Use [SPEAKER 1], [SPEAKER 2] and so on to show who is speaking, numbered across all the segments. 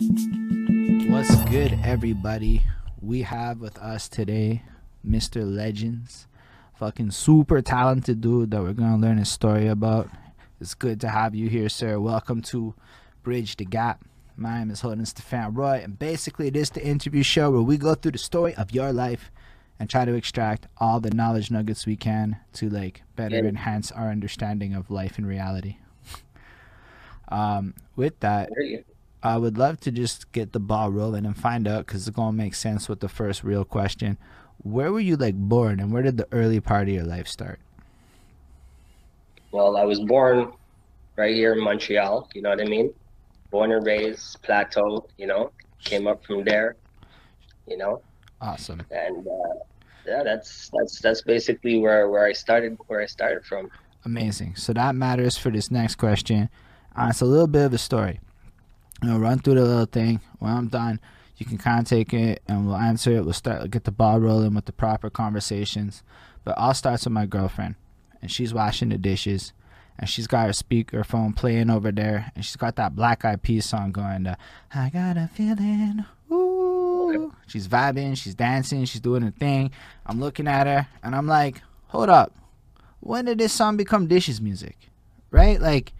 [SPEAKER 1] What's good, everybody? We have with us today Mr. Legends, fucking super talented dude that we're gonna learn his story about. It's good to have you here, sir. Welcome to Bridge the Gap. My name is Holden Stefan Roy, and basically, it is the interview show where we go through the story of your life and try to extract all the knowledge nuggets we can to like better
[SPEAKER 2] Yeah.
[SPEAKER 1] enhance our understanding of life and reality. um, with that, I would love to just get the ball rolling and find out because it's gonna make sense with the first real question. Where were you like born, and where did the early part of your life start?
[SPEAKER 2] Well, I was born right here in Montreal, you know what I mean? Born and raised, plateau, you know, came up from there, you know,
[SPEAKER 1] Awesome.
[SPEAKER 2] and uh, yeah, that's that's that's basically where where I started where I started from.
[SPEAKER 1] Amazing. So that matters for this next question. Uh, it's a little bit of a story. I'll run through the little thing. When I'm done, you can kind of take it and we'll answer it. We'll start get the ball rolling with the proper conversations. But I'll start with my girlfriend, and she's washing the dishes, and she's got her speakerphone playing over there, and she's got that Black Eyed Peas song going. To, I got a feeling. Ooh. She's vibing. She's dancing. She's doing her thing. I'm looking at her, and I'm like, hold up when did this song become dishes music? Right? Like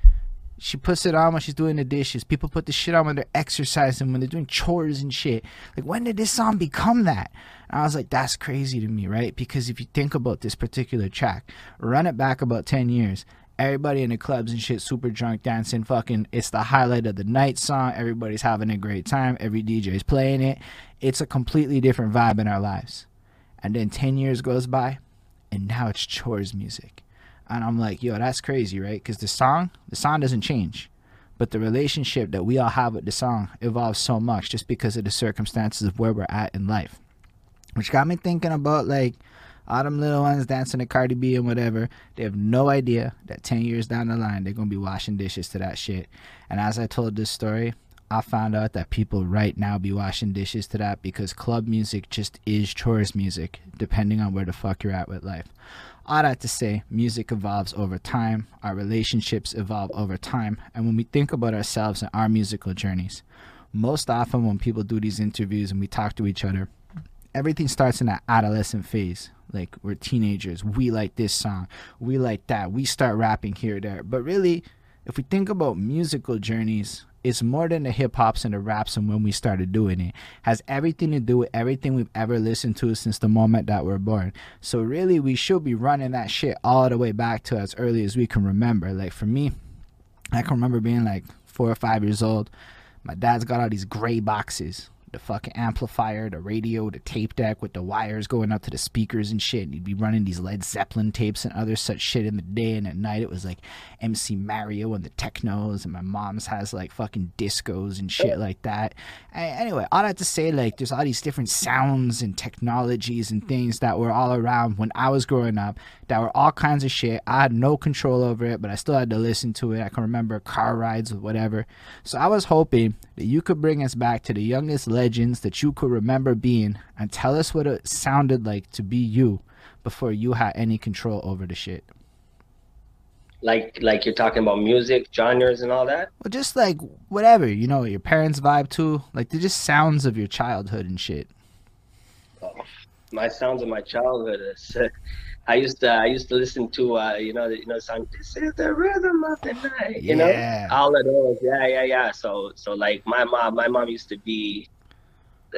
[SPEAKER 1] she puts it on when she's doing the dishes. People put the shit on when they're exercising, when they're doing chores and shit. Like when did this song become that? And I was like, that's crazy to me, right? Because if you think about this particular track, run it back about ten years. Everybody in the clubs and shit, super drunk, dancing, fucking. It's the highlight of the night song. Everybody's having a great time. Every DJ is playing it. It's a completely different vibe in our lives. And then 10 years goes by, and now it's chores music and i'm like yo that's crazy right because the song the song doesn't change but the relationship that we all have with the song evolves so much just because of the circumstances of where we're at in life which got me thinking about like all them little ones dancing to Cardi B and whatever. They have no idea that 10 years down the line, they're going to be washing dishes to that shit. And as I told this story, I found out that people right now be washing dishes to that because club music just is chores music, depending on where the fuck you're at with life. All that to say, music evolves over time, our relationships evolve over time, and when we think about ourselves and our musical journeys, most often when people do these interviews and we talk to each other, everything starts in that adolescent phase. Like we're teenagers, we like this song, we like that, we start rapping here, there. But really, if we think about musical journeys, it's more than the hip hops and the raps and when we started doing it. Has everything to do with everything we've ever listened to since the moment that we're born. So really we should be running that shit all the way back to as early as we can remember. Like for me, I can remember being like four or five years old. My dad's got all these gray boxes. The fucking amplifier, the radio, the tape deck with the wires going up to the speakers and shit. And he'd be running these Led Zeppelin tapes and other such shit in the day. And at night it was like MC Mario and the technos. And my mom's has like fucking discos and shit like that. A- Anyway, all that to say, like, there's all these different sounds and technologies and things that were all around when I was growing up that were all kinds of shit. I had no control over it, but I still had to listen to it. I can remember car rides or whatever. So I was hoping that you could bring us back to the youngest legends that you could remember being and tell us what it sounded like to be you before you had any control over the shit.
[SPEAKER 2] Like like you're talking about music, genres and all that.
[SPEAKER 1] Well, just like whatever, you know, your parents' vibe to Like they're just sounds of your childhood and shit.
[SPEAKER 2] My sounds of my childhood is I used to I used to listen to uh you know the, you know the song This is the rhythm of the night you
[SPEAKER 1] Yeah.
[SPEAKER 2] know all of those yeah yeah yeah so so like my mom my mom used to be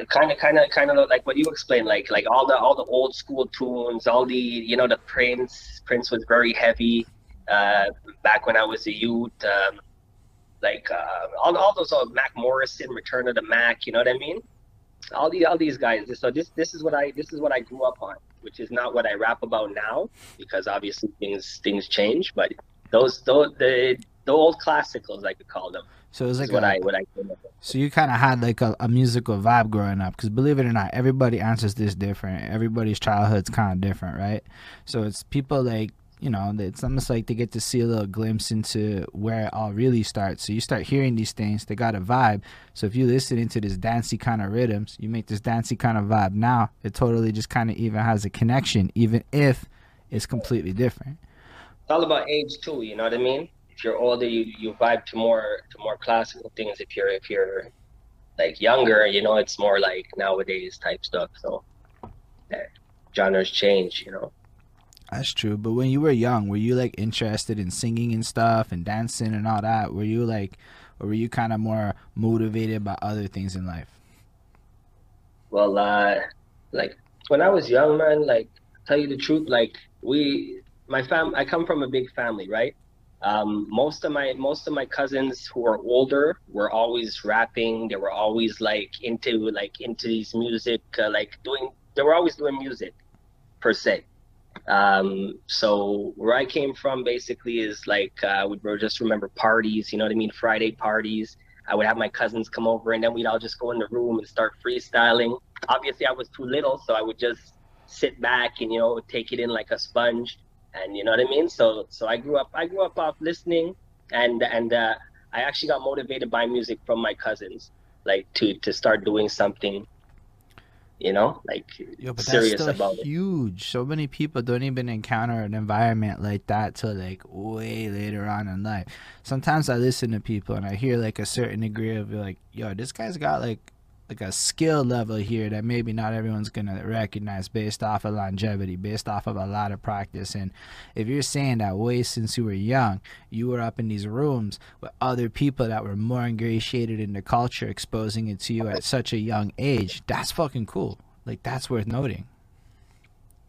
[SPEAKER 2] kind of kind of kind of like what you explained like like all the all the old school tunes all the you know the Prince Prince was very heavy uh back when I was a youth um like uh all, all those uh, Mark Morrison Return of the Mack you know what I mean all the all these guys. So this this is what I this is what I grew up on, which is not what I rap about now because obviously things things change. But those those the the old classicals I could call them.
[SPEAKER 1] So it was like
[SPEAKER 2] what
[SPEAKER 1] a-
[SPEAKER 2] I what I up with.
[SPEAKER 1] So you kind of had like a, a musical vibe growing up, because believe it or not, everybody answers this different. Everybody's childhood's kind of different, right? So it's people like you know, it's almost like they get to see a little glimpse into where it all really starts. So you start hearing these things, they got a vibe. So if you listen into this dancey kind of rhythms, you make this dancey kind of vibe. Now it totally just kind of even has a connection, even if it's completely different.
[SPEAKER 2] It's all about age too. You know what I mean? If you're older, you you vibe to more to more classical things. If you're if you're like younger, you know, it's more like nowadays type stuff. So genres change, you know.
[SPEAKER 1] That's true. But when you were young, were you like interested in singing and stuff and dancing and all that? Were you like, or were you kind of more motivated by other things in life?
[SPEAKER 2] Well, uh, like when I was young, man, like tell you the truth, like we, my fam, I come from a big family, right? Um, most of my most of my cousins who are older were always rapping. They were always like into like into these music, uh, like doing. They were always doing music, per se. Um, so where I came from basically is like uh, we would just remember parties. You know what I mean? Friday parties. I would have my cousins come over, and then we'd all just go in the room and start freestyling. Obviously, I was too little, so I would just sit back and you know take it in like a sponge and you know what I mean. So so I grew up I grew up off listening, and and uh, I actually got motivated by music from my cousins, like to to start doing something. You know, like
[SPEAKER 1] Yo, but
[SPEAKER 2] serious
[SPEAKER 1] that's
[SPEAKER 2] about it.
[SPEAKER 1] huge. So many people don't even encounter an environment like that till like way later on in life. Sometimes I listen to people and I hear like a certain degree of like, yo, this guy's got like like a skill level here that maybe not everyone's gonna recognize based off of longevity, based off of a lot of practice. And if you're saying that way since you were young, you were up in these rooms with other people that were more ingratiated in the culture, exposing it to you at such a young age, that's fucking cool. Like that's worth noting.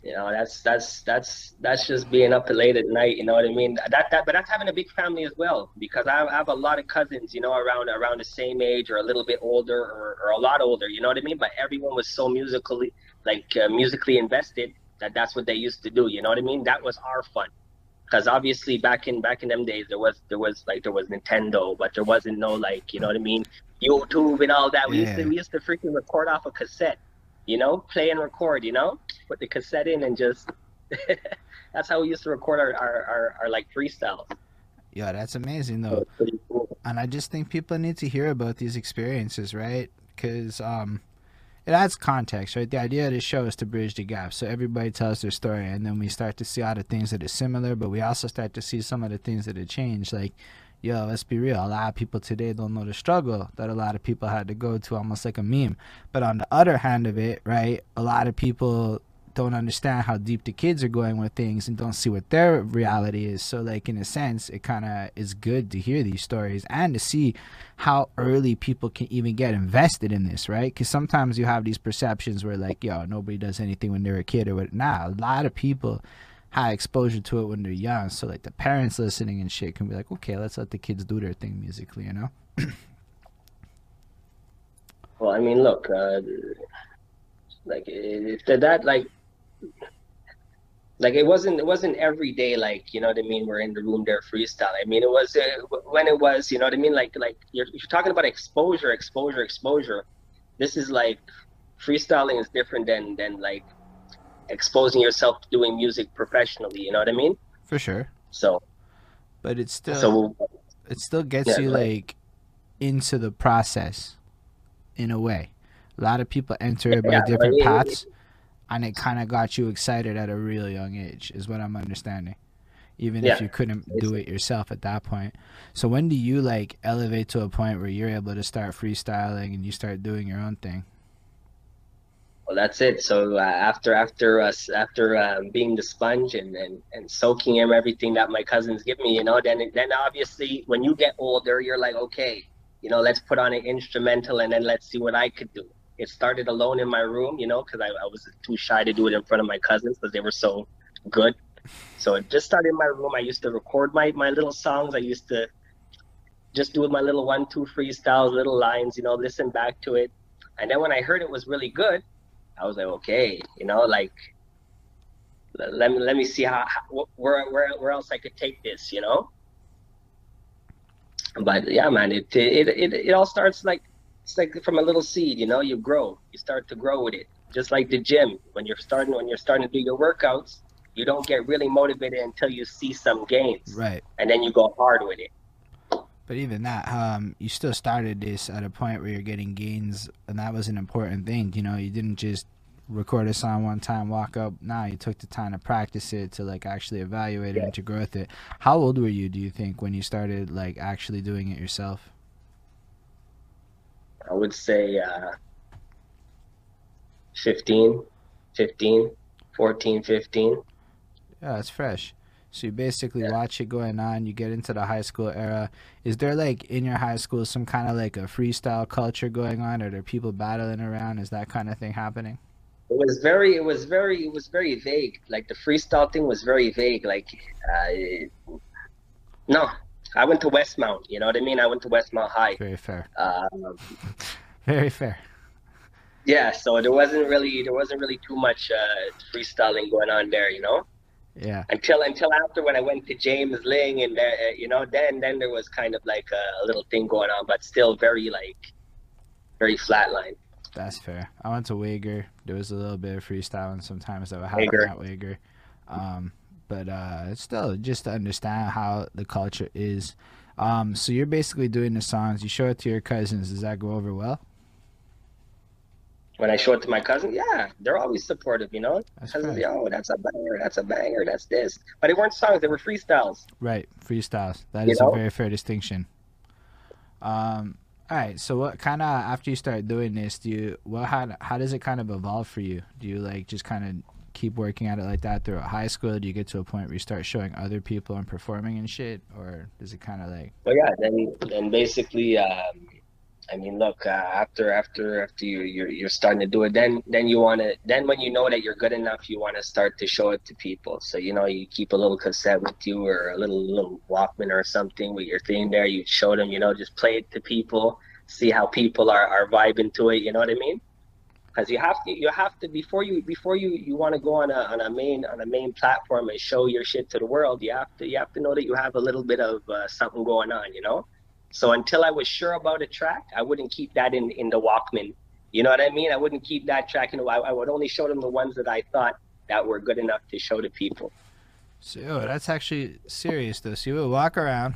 [SPEAKER 2] You know, that's that's that's that's just being up late at night. You know what I mean? That that, but that's having a big family as well because I have, I have a lot of cousins. You know, around around the same age or a little bit older or, or a lot older. You know what I mean? But everyone was so musically like uh, musically invested that that's what they used to do. You know what I mean? That was our fun. Because obviously back in back in them days there was there was like there was Nintendo, but there wasn't no like you know what I mean YouTube and all that. We used to we used to freaking record off a cassette you know, play and record, you know, put the cassette in and just that's how we used to record our, our, our, our like freestyles.
[SPEAKER 1] Yeah, that's amazing though.
[SPEAKER 2] pretty cool.
[SPEAKER 1] and I just think people need to hear about these experiences, right? Because um, it adds context, right? The idea of the show is to bridge the gap, so everybody tells their story, and then we start to see all the things that are similar, but we also start to see some of the things that have changed. Like, yo, let's be real, a lot of people today don't know the struggle that a lot of people had to go to, almost like a meme. But on the other hand of it, right, a lot of people don't understand how deep the kids are going with things and don't see what their reality is. So, like in a sense, it kind of is good to hear these stories and to see how early people can even get invested in this, right? Because sometimes you have these perceptions where, like, yo, nobody does anything when they're a kid or what. Nah, a lot of people had exposure to it when they're young. So, like, the parents listening and shit can be like, okay, let's let the kids do their thing musically, you know?
[SPEAKER 2] Well, I mean, look, uh, like if that like like it wasn't it wasn't every day like you know what I mean we're in the room there freestyle. I mean it was uh, when it was you know what I mean like like you're, you're talking about exposure exposure exposure. This is like freestyling is different than than like exposing yourself to doing music professionally. You know what I mean?
[SPEAKER 1] For sure.
[SPEAKER 2] So
[SPEAKER 1] But it's still.
[SPEAKER 2] so
[SPEAKER 1] it still gets
[SPEAKER 2] Yeah,
[SPEAKER 1] you
[SPEAKER 2] right.
[SPEAKER 1] like into the process in a way. A lot of people enter it by
[SPEAKER 2] Yeah,
[SPEAKER 1] different
[SPEAKER 2] it-
[SPEAKER 1] paths, and it kind of got you excited at a real young age, is what I'm understanding. Even if you couldn't do it yourself at that point. So when do you like elevate to a point where you're able to start freestyling and you start doing your own thing?
[SPEAKER 2] Well, that's it. So uh, after after us after um, being the sponge and, and, and soaking in everything that my cousins give me, you know, then then obviously when you get older, you're like, okay, you know, let's put on an instrumental and then let's see what I could do. It started alone in my room, you know, because I, I was too shy to do it in front of my cousins because they were so good. So it just started in my room. I used to record my, my little songs. I used to just do my little one, two freestyles, little lines, you know, listen back to it. And then when I heard it was really good, I was like, okay, you know, like let me let me see how, how where where where else I could take this, you know. But yeah, man, it it it, it all starts like it's like from a little seed, you know. You grow, you start to grow with it, just like the gym. When you're starting when you're starting to do your workouts, you don't get really motivated until you see some gains,
[SPEAKER 1] Right.
[SPEAKER 2] and then you go hard with it.
[SPEAKER 1] But even that, um, you still started this at a point where you're getting gains, and that was an important thing. You know, you didn't just record a song one time, walk up. Nah, you took the time to practice it, to like actually evaluate it and to grow with it. How old were you? Do you think when you started like actually doing it yourself?
[SPEAKER 2] I would say uh, 15, 15, 14, 15.
[SPEAKER 1] Yeah, it's fresh. So you basically
[SPEAKER 2] Yeah.
[SPEAKER 1] watch it going on. You get into the high school era. Is there like in your high school some kind of like a freestyle culture going on? or Are there people battling around? Is that kind of thing happening?
[SPEAKER 2] It was very, it was very, it was very vague. Like the freestyle thing was very vague. Like, uh, no, I went to Westmount. You know what I mean? I went to Westmount High.
[SPEAKER 1] Very fair.
[SPEAKER 2] Um,
[SPEAKER 1] Very fair.
[SPEAKER 2] yeah, so there wasn't really, there wasn't really too much uh, freestyling going on there. You know,
[SPEAKER 1] Yeah.
[SPEAKER 2] until until after when I went to James Lyng and uh, you know, then then there was kind of like a, a little thing going on, but still very like, very flatline.
[SPEAKER 1] That's fair. I went to Wagar. There was a little bit of freestyling sometimes that would happen
[SPEAKER 2] Wagar.
[SPEAKER 1] at Wagar. Um, but uh, still just to understand how the culture is. Um, so you're basically doing the songs. You show it to your cousins. Does that go over well?
[SPEAKER 2] When I show it to my cousin, yeah, they're always supportive. You know,
[SPEAKER 1] That's
[SPEAKER 2] cousins,
[SPEAKER 1] fair.
[SPEAKER 2] yo, that's a banger, that's a banger, that's this. But it weren't songs; they were freestyles.
[SPEAKER 1] Right, freestyles. That
[SPEAKER 2] You
[SPEAKER 1] is a very fair distinction. Um, all right. So, what kind of after you start doing this, do you what how how does it kind of evolve for you? Do you like just kind of keep working at it like that throughout high school? Do you get to a point where you start showing other people and performing and shit, or does it kind of like
[SPEAKER 2] Well, yeah, then then basically, um, I mean, look, uh, after after after you you're, you're starting to do it, then then you want to then when you know that you're good enough, you want to start to show it to people. So you know, you keep a little cassette with you or a little little Walkman or something with your thing there. You show them, you know, just play it to people, see how people are are vibing to it. You know what I mean? Because you have to you have to before you before you you want to go on a on a main on a main platform and show your shit to the world. You have to you have to know that you have a little bit of uh, something going on. You know. So until I was sure about a track, I wouldn't keep that in, in the Walkman. You know what I mean? I wouldn't keep that track. Know, I, I would only show them the ones that I thought that were good enough to show to people.
[SPEAKER 1] So that's actually serious though. So you would walk around,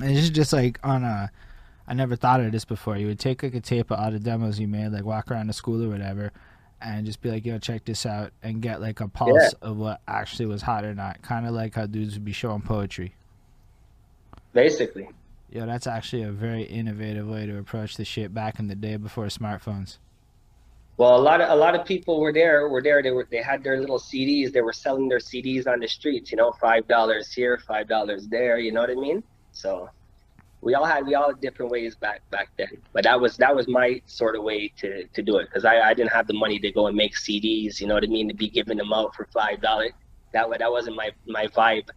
[SPEAKER 1] and it's just like on a. I never thought of this before. You would take like a tape of all the demos you made, like walk around the school or whatever, and just be like, "Yo, check this out," and get like a pulse of what actually was hot or not. Kind of like how dudes would be showing poetry.
[SPEAKER 2] Basically.
[SPEAKER 1] Yo, that's actually a very innovative way to approach the shit back in the day before smartphones.
[SPEAKER 2] Well, a lot of a lot of people were there. Were there. They were. They had their little CDs. They were selling their CDs on the streets. You know, five dollars here, five dollars there. You know what I mean? So, we all had we all had different ways back back then. But that was that was my sort of way to to do it because I I didn't have the money to go and make CDs. You know what I mean? To be giving them out for five dollars. That that wasn't my my vibe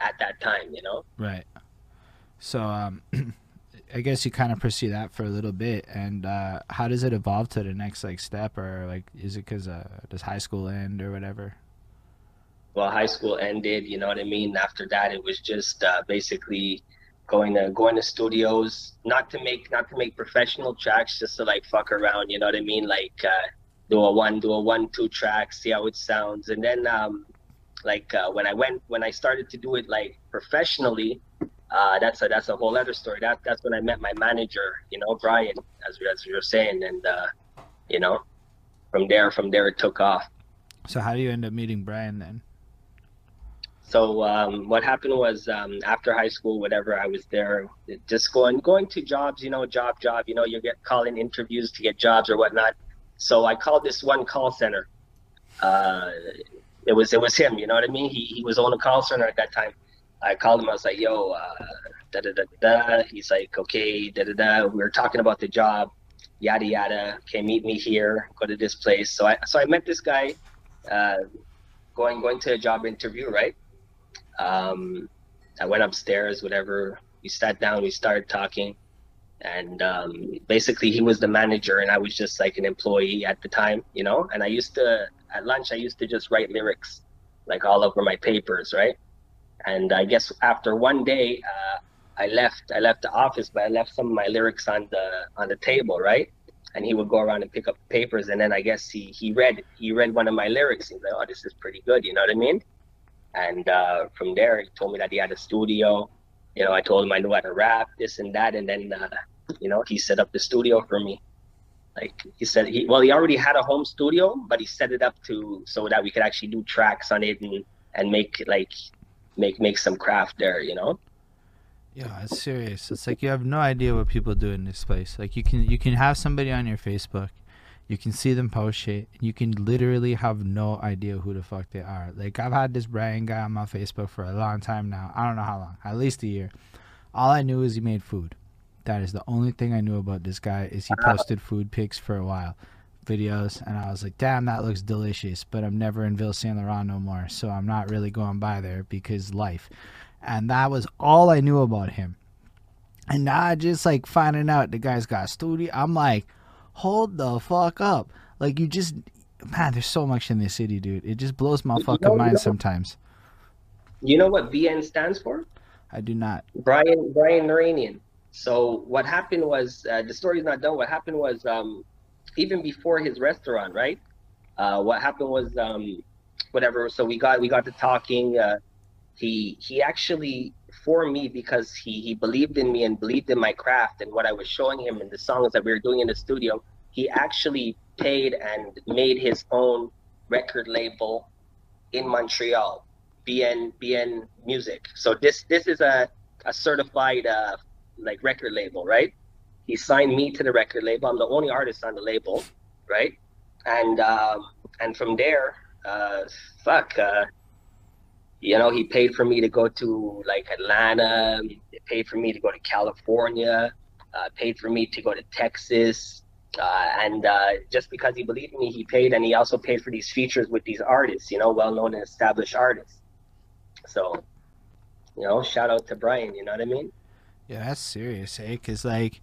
[SPEAKER 2] at that time. You know.
[SPEAKER 1] Right. So, um, I guess you kind of pursue that for a little bit, and uh, how does it evolve to the next like step, or like is it because uh, does high school end or whatever?
[SPEAKER 2] well high school ended you know what i mean? After that it was just uh, basically going to going to studios not to make not to make professional tracks just to like fuck around you know what i mean? Like uh, do a one do a one two track see how it sounds. And then um like uh, when i went when i started to do it like professionally uh, that's a that's a whole other story. That that's when I met my manager, you know, Brian, as as you were saying, and uh, you know, from there from there it took off.
[SPEAKER 1] So how do you end up meeting Brian then?
[SPEAKER 2] So um, what happened was um, after high school, whatever, I was there, just going going to jobs, you know, job job, you know, you get calling interviews to get jobs or whatnot. So I called this one call center. Uh, it was it was him, you know what I mean? He he was on a call center at that time. I called him. I was like, "Yo, uh, da da da da." He's like, "Okay, da da da." We were talking about the job, yada yada. Okay, meet me here. Go to this place. So I so I met this guy, uh, going going to a job interview, right? Um, I went upstairs, whatever. We sat down, we started talking, and um, basically he was the manager, and I was just like an employee at the time, you know. And I used to at lunch, I used to just write lyrics, like all over my papers, right? And I guess after one day, uh, I left. I left the office, but I left some of my lyrics on the on the table, right? And he would go around and pick up papers, and then I guess he he read he read one of my lyrics. He's like, "Oh, this is pretty good," you know what I mean? And uh, from there, he told me that he had a studio. You know, I told him I knew how to rap, this and that, and then uh, you know he set up the studio for me. Like he said, he well he already had a home studio, but he set it up to so that we could actually do tracks on it and and make like make make some craft there. You know.
[SPEAKER 1] Yeah, it's serious. It's like you have no idea what people do in this place. Like you can you can have somebody on your Facebook, you can see them post shit, and you can literally have no idea who the fuck they are. Like I've had this Brian guy on my Facebook for a long time now. I don't know how long, at least a year. All I knew is he made food. That is the only thing I knew about this guy is he uh-huh. posted food pics for a while, videos, and I was like, damn, that looks delicious. But I'm never in Ville Saint Laurent no more, so I'm not really going by there because life and that was all I knew about him. And now I just like finding out the guy's got a studio. I'm like, hold the fuck up! Like you just, man, there's so much in this city, dude. It just blows my fucking you know, mind you know, sometimes.
[SPEAKER 2] You know what BN stands for?
[SPEAKER 1] I do not.
[SPEAKER 2] Brian Brian Nuranian. So what happened was uh, the story's not done. What happened was um, even before his restaurant, right? Uh, what happened was um, whatever. So we got we got to talking. Uh, he he actually for me because he he believed in me and believed in my craft and what I was showing him and the songs that we were doing in the studio. He actually paid and made his own record label in Montreal, BN BN Music. So this this is a a certified uh, like record label, right? He signed me to the record label. I'm the only artist on the label, right? And um, and from there, uh, fuck, uh, you know, he paid for me to go to like Atlanta. He paid for me to go to California. Uh, paid for me to go to Texas. Uh, and uh, just because he believed in me, he paid, and he also paid for these features with these artists, you know, well-known and established artists. So, you know, shout out to Brian. You know what I mean?
[SPEAKER 1] Yeah, that's serious, eh? Because like,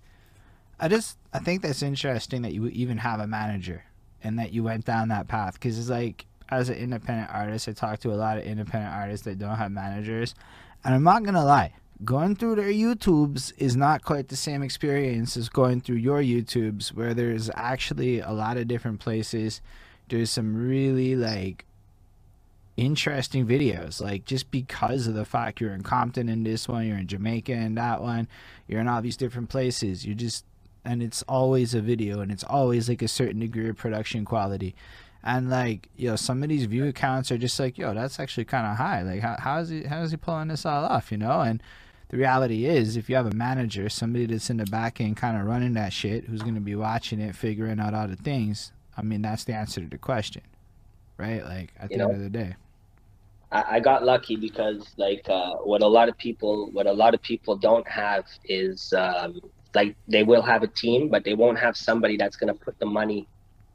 [SPEAKER 1] I just I think that's interesting that you even have a manager and that you went down that path. Because it's like as an independent artist, I talk to a lot of independent artists that don't have managers, and I'm not gonna lie, going through their YouTubes is not quite the same experience as going through your YouTubes, where there's actually a lot of different places. There's some really like interesting videos, like just because of the fact you're in Compton in this one, you're in Jamaica in that one, you're in all these different places. You just and it's always a video and it's always like a certain degree of production quality. And like you know some of these view accounts are just like yo that's actually kind of high. Like how, how is he how is he pulling this all off you know? And the reality is if you have a manager somebody that's in the back end kind of running that shit who's going to be watching it figuring out all the things i mean that's the answer to the question right? Like at you the know, end of the day.
[SPEAKER 2] I, I got lucky because like uh, what a lot of people what a lot of people don't have is um, like they will have a team but they won't have somebody that's to put the money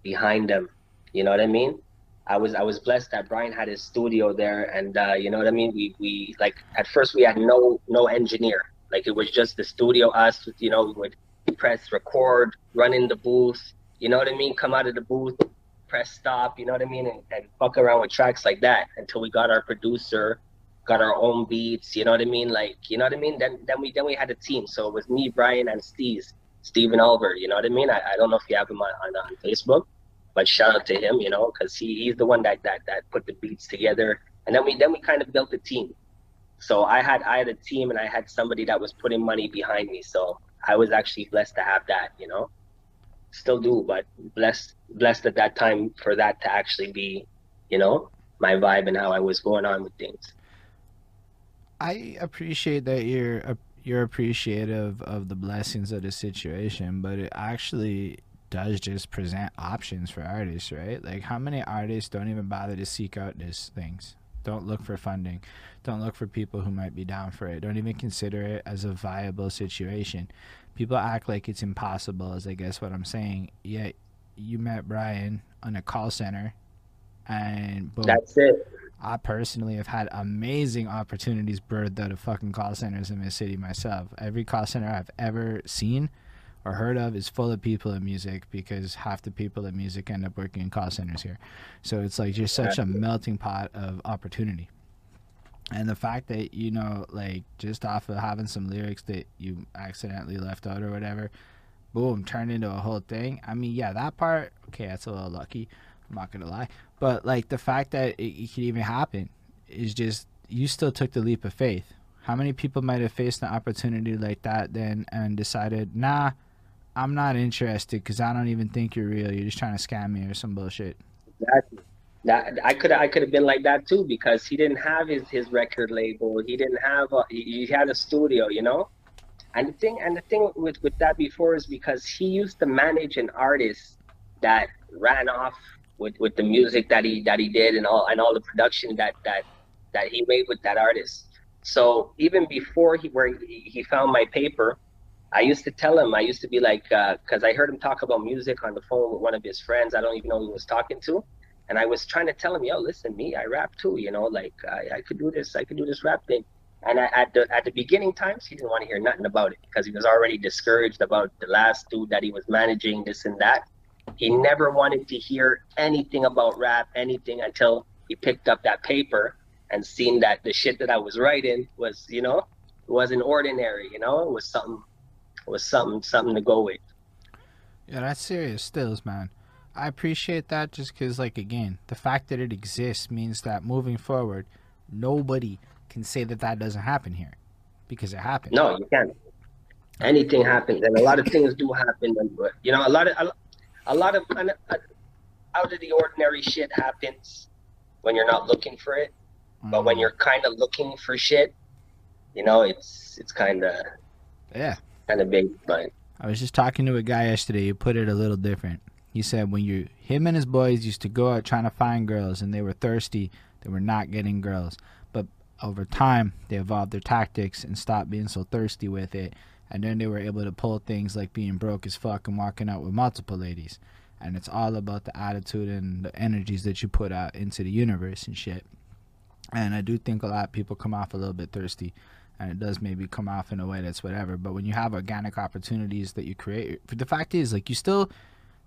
[SPEAKER 2] behind them you know what I mean? I was I was blessed that Brian had his studio there, and uh, you know what I mean. We we like at first we had no no engineer. Like it was just the studio, us. You know, we would press record, run in the booth. You know what I mean? Come out of the booth, press stop. You know what I mean? And, and fuck around with tracks like that until we got our producer, got our own beats. You know what I mean? Like you know what I mean? Then then we then we had a team. So it was me, Brian, and Steve, Steven Albert. You know what I mean? I, I don't know if you have him on, on, on Facebook but shout out to him, you know, because he, he's the one that, that that put the beats together, and then we then we kind of built a team. So I had I had a team and I had somebody that was putting money behind me. So I was actually blessed to have that, you know. Still do, but blessed blessed at that time for that to actually be, you know, my vibe and how I was going on with things.
[SPEAKER 1] I appreciate that you're you're appreciative of the blessings of the situation, but it actually does just present options for artists, right? Like how many artists don't even bother to seek out these things? Don't look for funding. Don't look for people who might be down for it. Don't even consider it as a viable situation. People act like it's impossible, is I guess what I'm saying. Yet you met Brian on a call center and
[SPEAKER 2] boom. That's it.
[SPEAKER 1] I personally have had amazing opportunities birthed out of fucking call centers in this city myself. Every call center I've ever seen or heard of is full of people in music because half the people in music end up working in call centers here. So it's like just such a melting pot of opportunity. And the fact that, you know, like just off of having some lyrics that you accidentally left out or whatever, boom, turned into a whole thing. I mean, yeah, that part, okay, that's a little lucky. I'm not going to lie. But like the fact that it, it could even happen is just, you still took the leap of faith. How many people might have faced an opportunity like that then and decided, nah, I'm not interested because I don't even think you're real. You're just trying to scam me or some bullshit.
[SPEAKER 2] Exactly. that I could I could have been like that too because he didn't have his his record label. He didn't have a, he, he had a studio, you know. And the thing and the thing with with that before is because he used to manage an artist that ran off with with the music that he that he did and all and all the production that that that he made with that artist. So even before he where he, found my paper, I used to tell him I used to be like because uh, I heard him talk about music on the phone with one of his friends. I don't even know who he was talking to and I was trying to tell him, yo, listen, me, I rap too, you know, like I, I could do this, I could do this rap thing. And I, at the at the beginning times, he didn't want to hear nothing about it because he was already discouraged about the last dude that he was managing, this and that. He never wanted to hear anything about rap, anything until he picked up that paper and seen that the shit that I was writing was, you know, wasn't ordinary, you know, it was something, it was something, something to go with.
[SPEAKER 1] Yeah, that's serious stills, man. I appreciate that just because, like, again, the fact that it exists means that moving forward, nobody can say that that doesn't happen here because it happens.
[SPEAKER 2] No, you can't. Anything happens, and a lot of things do happen. But you know, a lot of a, lot of out of the ordinary shit happens when you're not looking for it. Mm. But when mm. you're kind of looking for shit, you know, it's it's kind of
[SPEAKER 1] yeah,
[SPEAKER 2] kind of big. But
[SPEAKER 1] I was just talking to a guy yesterday who put it a little different. He said when you him and his boys used to go out trying to find girls and they were thirsty, they were not getting girls. But over time, they evolved their tactics and stopped being so thirsty with it. And then they were able to pull things like being broke as fuck and walking out with multiple ladies. And it's all about the attitude and the energies that you put out into the universe and shit. And I do think a lot of people come off a little bit thirsty and it does maybe come off in a way that's whatever. But when you have organic opportunities that you create, the fact is, like, you still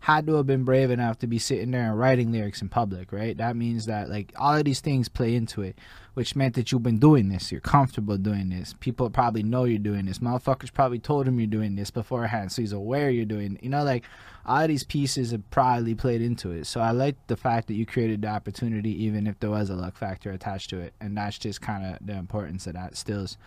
[SPEAKER 1] had to have been brave enough to be sitting there and writing lyrics in public, right? That means that like all of these things play into it, which meant that you've been doing this, you're comfortable doing this. People probably know you're doing this. Motherfuckers probably told him you're doing this beforehand, so he's aware you're doing. You know, like all of these pieces have probably played into it. So I like the fact that you created the opportunity, even if there was a luck factor attached to it, and that's just kind of the importance of that stills.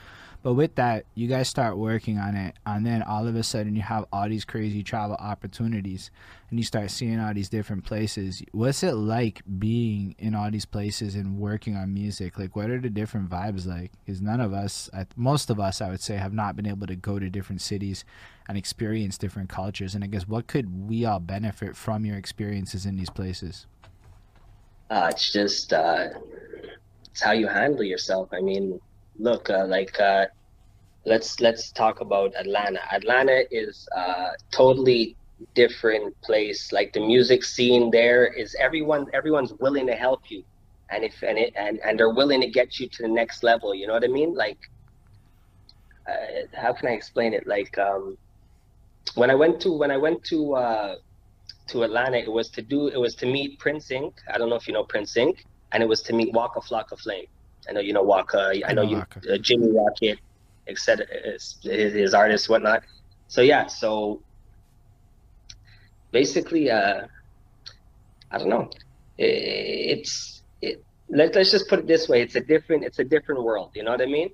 [SPEAKER 1] But with that, you guys start working on it, and then all of a sudden you have all these crazy travel opportunities, and you start seeing all these different places. What's it like being in all these places and working on music? Like, what are the different vibes like? Because none of us, most of us, I would say, have not been able to go to different cities and experience different cultures. And I guess what could we all benefit from your experiences in these places?
[SPEAKER 2] Uh, it's just uh, it's how you handle yourself. I mean, look, uh, like uh, let's let's talk about Atlanta. Atlanta is a totally different place. Like the music scene there is everyone everyone's willing to help you, and if and it and and they're willing to get you to the next level. You know what I mean? Like, uh, how can I explain it? Like, um, when I went to when I went to uh, to Atlanta, it was to do it was to meet Prince Inc. I don't know if you know Prince Inc. And it was to meet Waka Flocka Flame. I know you know Waka. I know you uh, Jimmy Rocket, etc. His, his artists, whatnot. So yeah, so basically, uh, I don't know. It, it's it. Let, let's just put it this way: it's a different, it's a different world. You know what I mean?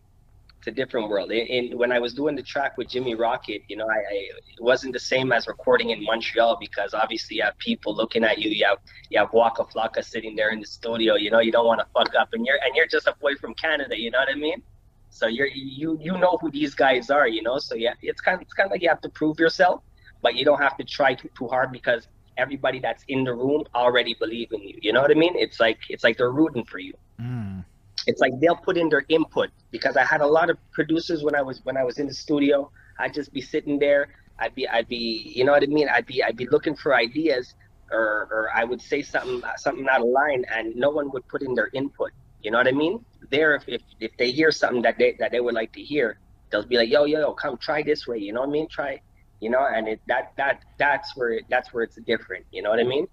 [SPEAKER 2] It's a different world. And when I was doing the track with Jimmy Rocket, you know, I, I, it wasn't the same as recording in Montreal because obviously you have people looking at you. You have you have Waka Flocka sitting there in the studio. You know, you don't want to fuck up, and you're and you're just a boy from Canada. You know what I mean? So you're you you know who these guys are. You know, so yeah, it's kind of it's kind of like you have to prove yourself, but you don't have to try too too hard because everybody that's in the room already believe in you. You know what I mean? It's like it's like they're rooting for you.
[SPEAKER 1] Mm
[SPEAKER 2] it's like they'll put in their input because I had a lot of producers when I was when I was in the studio. I'd just be sitting there. I'd be I'd be you know what I mean. I'd be I'd be looking for ideas, or or I would say something something out of line, and no one would put in their input. You know what I mean? There, if if, if they hear something that they that they would like to hear, they'll be like, yo yo yo, come try this way. You know what I mean? Try, you know, and it that that that's where that's where it's different. You know what I mean?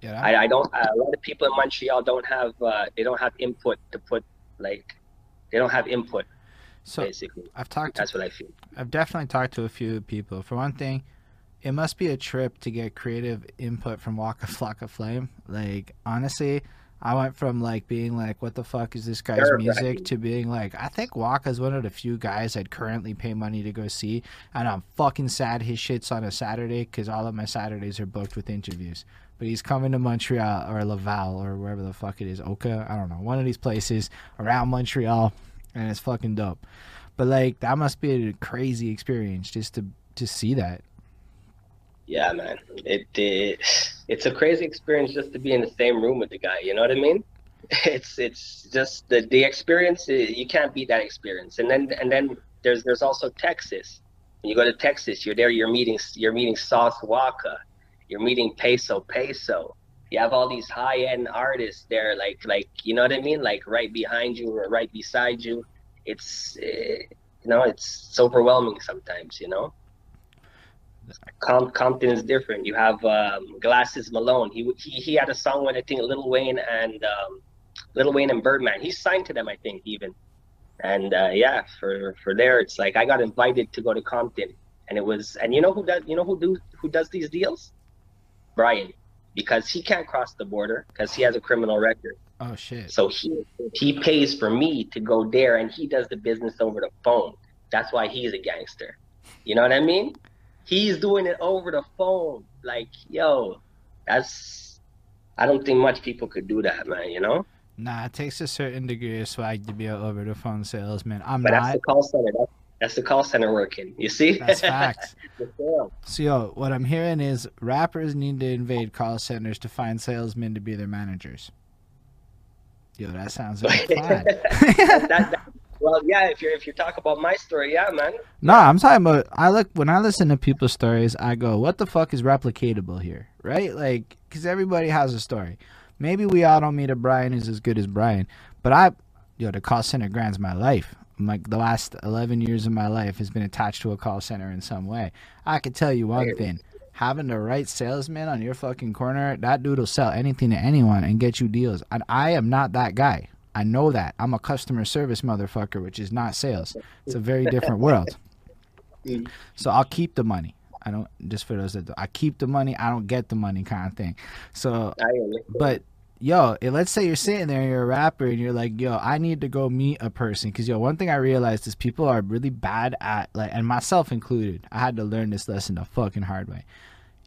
[SPEAKER 1] Yeah.
[SPEAKER 2] I, I don't. Uh, a lot of people in Montreal don't have. Uh, they don't have input to put like. They don't have input.
[SPEAKER 1] So
[SPEAKER 2] basically,
[SPEAKER 1] I've talked.
[SPEAKER 2] That's
[SPEAKER 1] to,
[SPEAKER 2] what I feel.
[SPEAKER 1] I've definitely talked to a few people. For one thing, it must be a trip to get creative input from Waka Flocka Flame. Like honestly, I went from like being like, "What the fuck is this guy's music?" to being like, "I think Waka's one of the few guys I'd currently pay money to go see," and I'm fucking sad his shit's on a Saturday because all of my Saturdays are booked with interviews. But he's coming to Montreal or Laval or wherever the fuck it is, Oka. I don't know, one of these places around Montreal, and it's fucking dope. But like that must be a crazy experience just to to see that.
[SPEAKER 2] Yeah, man. It, it it's a crazy experience just to be in the same room with the guy. You know what I mean? It's it's just the the experience. uh, You can't beat that experience. And then and then there's there's also Texas. When you go to Texas, you're there. You're meeting you're meeting Sauce Walka. You're meeting Peso Peso. You have all these high end artists there, like like you know what I mean, like right behind you or right beside you. It's uh, you know it's, overwhelming sometimes. You know. Com- Compton is different. You have um, Glasses Malone. He, he he had a song with I think little Wayne and um, Lil Wayne and Birdman. He's signed to them, I think, even. And uh, yeah, for for there, it's like I got invited to go to Compton, and it was and you know who does you know who do who does these deals? Brian, because he can't cross the border because he has a criminal record.
[SPEAKER 1] Oh shit.
[SPEAKER 2] So he he pays for me to go there, and he does the business over the phone. That's why he's a gangster. You know what I mean? He's doing it over the phone. Like, yo, that's. I don't think much people could do that, man. You know.
[SPEAKER 1] Nah, it takes a certain degree of swag to be an over the phone salesman. I'm
[SPEAKER 2] But that's
[SPEAKER 1] not.
[SPEAKER 2] the call center. That's, that's the call center working. You see?
[SPEAKER 1] That's facts. So, yo, what I'm hearing is rappers need to invade call centers to find salesmen to be their managers. Yo, that sounds like
[SPEAKER 2] that, that, well, yeah. If you're if you talk about my story, yeah, man.
[SPEAKER 1] no, I'm talking about. I look when I listen to people's stories, I go, "What the fuck is replicatable here?" Right? Like, because everybody has a story. Maybe we all don't meet a Brian who's as good as Brian, but I, yo, the call center grants my life. Like the last 11 years of my life has been attached to a call center in some way. I could tell you one thing: having the right salesman on your fucking corner, that dude will sell anything to anyone and get you deals. And I am not that guy. I know that. I'm a customer service motherfucker, which is not sales. It's a very different world. So I'll keep the money. I don't just for those that do, I keep the money. I don't get the money kind of thing. So, but yo, if, let's say you're sitting there and you're a rapper and you're like, yo, I need to go meet a person because yo, one thing I realized is people are really bad at like, and myself included. I had to learn this lesson the fucking hard way.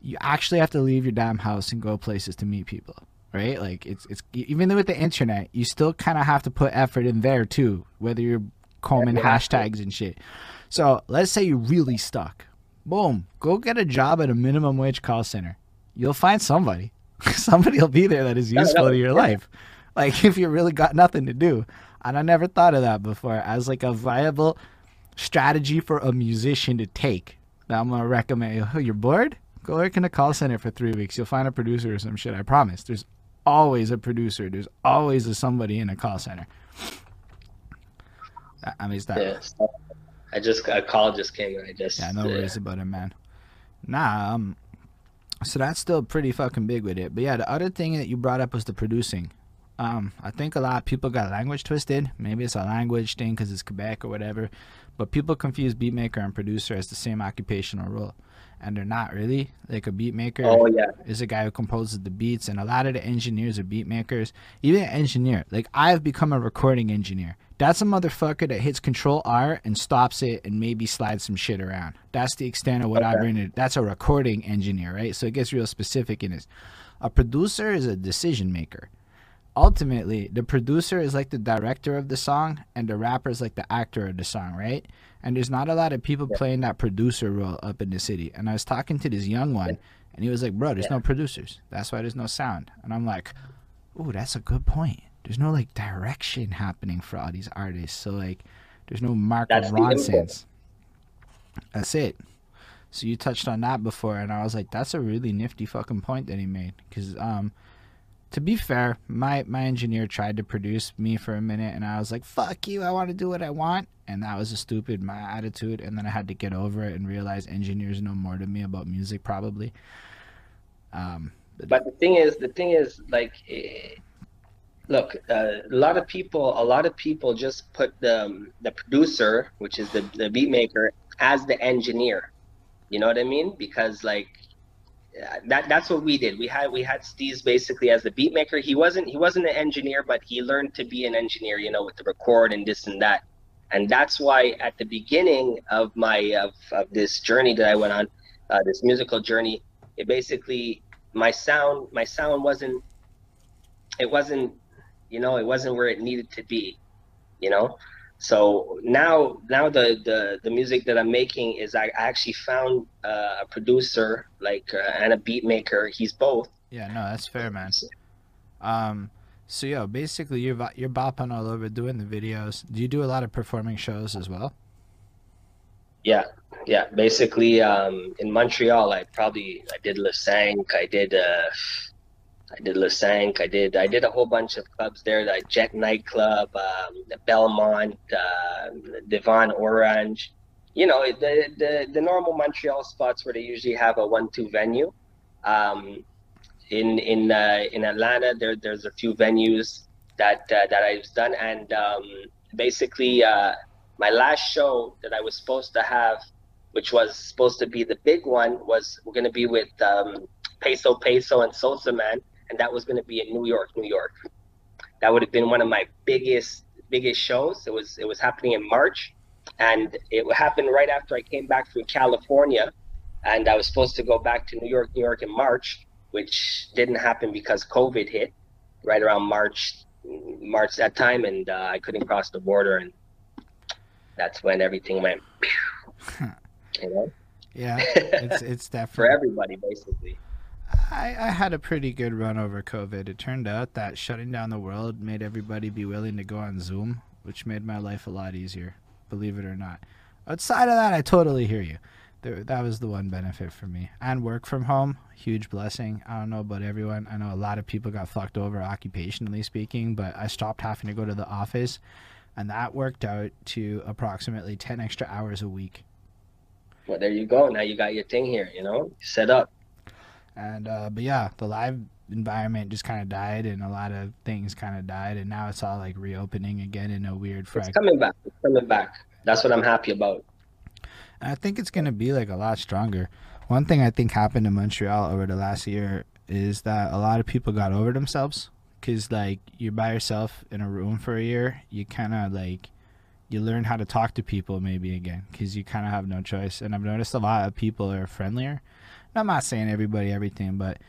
[SPEAKER 1] You actually have to leave your damn house and go places to meet people. Right, like it's it's even with the internet, you still kind of have to put effort in there too, whether you're combing
[SPEAKER 2] Yeah.
[SPEAKER 1] hashtags and shit. So let's say you're really stuck. Boom, go get a job at a minimum wage call center. You'll find somebody. somebody will be there that is useful to your
[SPEAKER 2] yeah.
[SPEAKER 1] life. Like if you really got nothing to do. And I never thought of that before as like a viable strategy for a musician to take. That I'm gonna recommend. Oh, you're bored? Go work in a call center for three weeks. You'll find a producer or some shit. I promise. There's always a producer. There's always a somebody in a call center. I- mean, it's that.
[SPEAKER 2] Yeah. I just a call just came and I just
[SPEAKER 1] Yeah, no worries about it, man. Nah, um, so that's still pretty fucking big with it. But yeah, the other thing that you brought up was the producing. Um, I think a lot of people got language twisted. Maybe it's a language thing because it's Quebec or whatever. But people confuse beatmaker and producer as the same occupational role, and they're not really. Like a beatmaker
[SPEAKER 2] Oh yeah.
[SPEAKER 1] is a guy who composes the beats, and a lot of the engineers are beatmakers. Even an engineer, like I've become a recording engineer. That's a motherfucker that hits Control R and stops it and maybe slides some shit around. That's the extent of what I
[SPEAKER 2] Okay.
[SPEAKER 1] bring. To, that's a recording engineer, right? So it gets real specific in this. A producer is a decision maker. Ultimately, the producer is like the director of the song, and the rapper is like the actor of the song, right? And there's not a lot of people
[SPEAKER 2] Yeah.
[SPEAKER 1] playing that producer role up in the city. And I was talking to this young one, and he was like, "Bro, there's
[SPEAKER 2] Yeah.
[SPEAKER 1] no producers. That's why there's no sound." And I'm like, "Ooh, that's a good point. There's no like direction happening for all these artists. So like, there's no Mark
[SPEAKER 2] That's input.
[SPEAKER 1] Ronsons. That's it." So you touched on that before, and I was like, "That's a really nifty fucking point that he made." Because um, to be fair, my my engineer tried to produce me for a minute, and I was like, "Fuck you! I want to do what I want." And that was a stupid my attitude, and then I had to get over it and realize engineers know more than me about music, probably. Um,
[SPEAKER 2] But the thing is, the thing is, like, eh, look, uh, a lot of people, a lot of people just put the um, the producer, which is the the beat maker, as the engineer. You know what I mean? Because like, that that's what we did. We had we had Steez basically as the beat maker. He wasn't he wasn't an engineer, but he learned to be an engineer, you know, with the record and this and that. And that's why at the beginning of my of, of this journey that I went on, uh, this musical journey, it basically my sound my sound wasn't it wasn't you know it wasn't where it needed to be, you know. So now, now the, the, the music that I'm making is I, actually found uh, a producer like uh, and a beat maker. He's both.
[SPEAKER 1] Yeah, no, that's fair, man. Um, so yo, basically you're you're bopping all over doing the videos. Do you do a lot of performing shows as well?
[SPEAKER 2] Yeah, yeah. Basically, um, in Montreal, I probably I did Le Cinq, I did uh, I did Cinq. I did I did a whole bunch of clubs there. The Jet nightclub, um, the Belmont, uh, Devon Orange. You know the, the the normal Montreal spots where they usually have a one-two venue. Um, in in uh, in Atlanta, there there's a few venues that uh, that I've done, and um, basically uh, my last show that I was supposed to have, which was supposed to be the big one, was to be with um, Peso Peso and Sosa Man and that was going to be in New York, New York. That would have been one of my biggest biggest shows. It was it was happening in March, and it happened right after I came back from California, and I was supposed to go back to New York, New York in March, which didn't happen because COVID hit right around March March that time, and uh, I couldn't cross the border, and that's when everything went. you know?
[SPEAKER 1] Yeah, it's it's definitely for
[SPEAKER 2] everybody basically.
[SPEAKER 1] I, I had a pretty good run over COVID. It turned out that shutting down the world made everybody be willing to go on Zoom, which made my life a lot easier, believe it or not. Outside of that, I totally hear you. There, that was the one benefit for me. And work from home, huge blessing. I don't know about everyone. I know a lot of people got fucked over occupationally speaking, but I stopped having to go to the office, and that worked out to approximately 10 extra hours a week.
[SPEAKER 2] Well, there you go. Now you got your thing here, you know, set up.
[SPEAKER 1] And uh, but yeah, the live environment just kind of died, and a lot of things kind of died, and now it's all like reopening again in a weird.
[SPEAKER 2] Frac- it's coming back. It's coming back. That's what I'm happy about.
[SPEAKER 1] And I think it's gonna be like a lot stronger. One thing I think happened in Montreal over the last year is that a lot of people got over themselves because like you're by yourself in a room for a year, you kind of like you learn how to talk to people maybe again because you kind of have no choice. And I've noticed a lot of people are friendlier I'm not saying everybody everything, but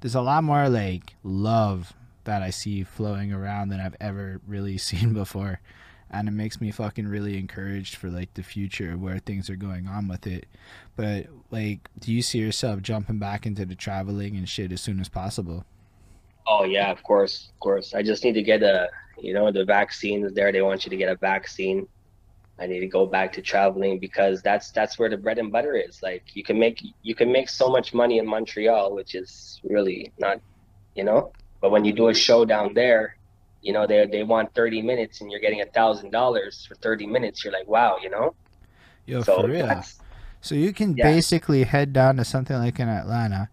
[SPEAKER 1] there's a lot more like love that I see flowing around than I've ever really seen before. And it makes me fucking really encouraged for like the future where things are going on with it. But like, do you see yourself jumping back into the traveling and shit as soon as possible?
[SPEAKER 2] Oh yeah, of course, of course. I just need to get a, you know, the vaccines there. They want you to get a vaccine. I need to go back to traveling because that's that's where the bread and butter is. Like you can make you can make so much money in Montreal, which is really not, you know. But when you do a show down there, you know they they want thirty minutes and you're getting a thousand dollars for thirty minutes. You're like, wow, you know.
[SPEAKER 1] Yo, so for real. So you can yeah. basically head down to something like in Atlanta,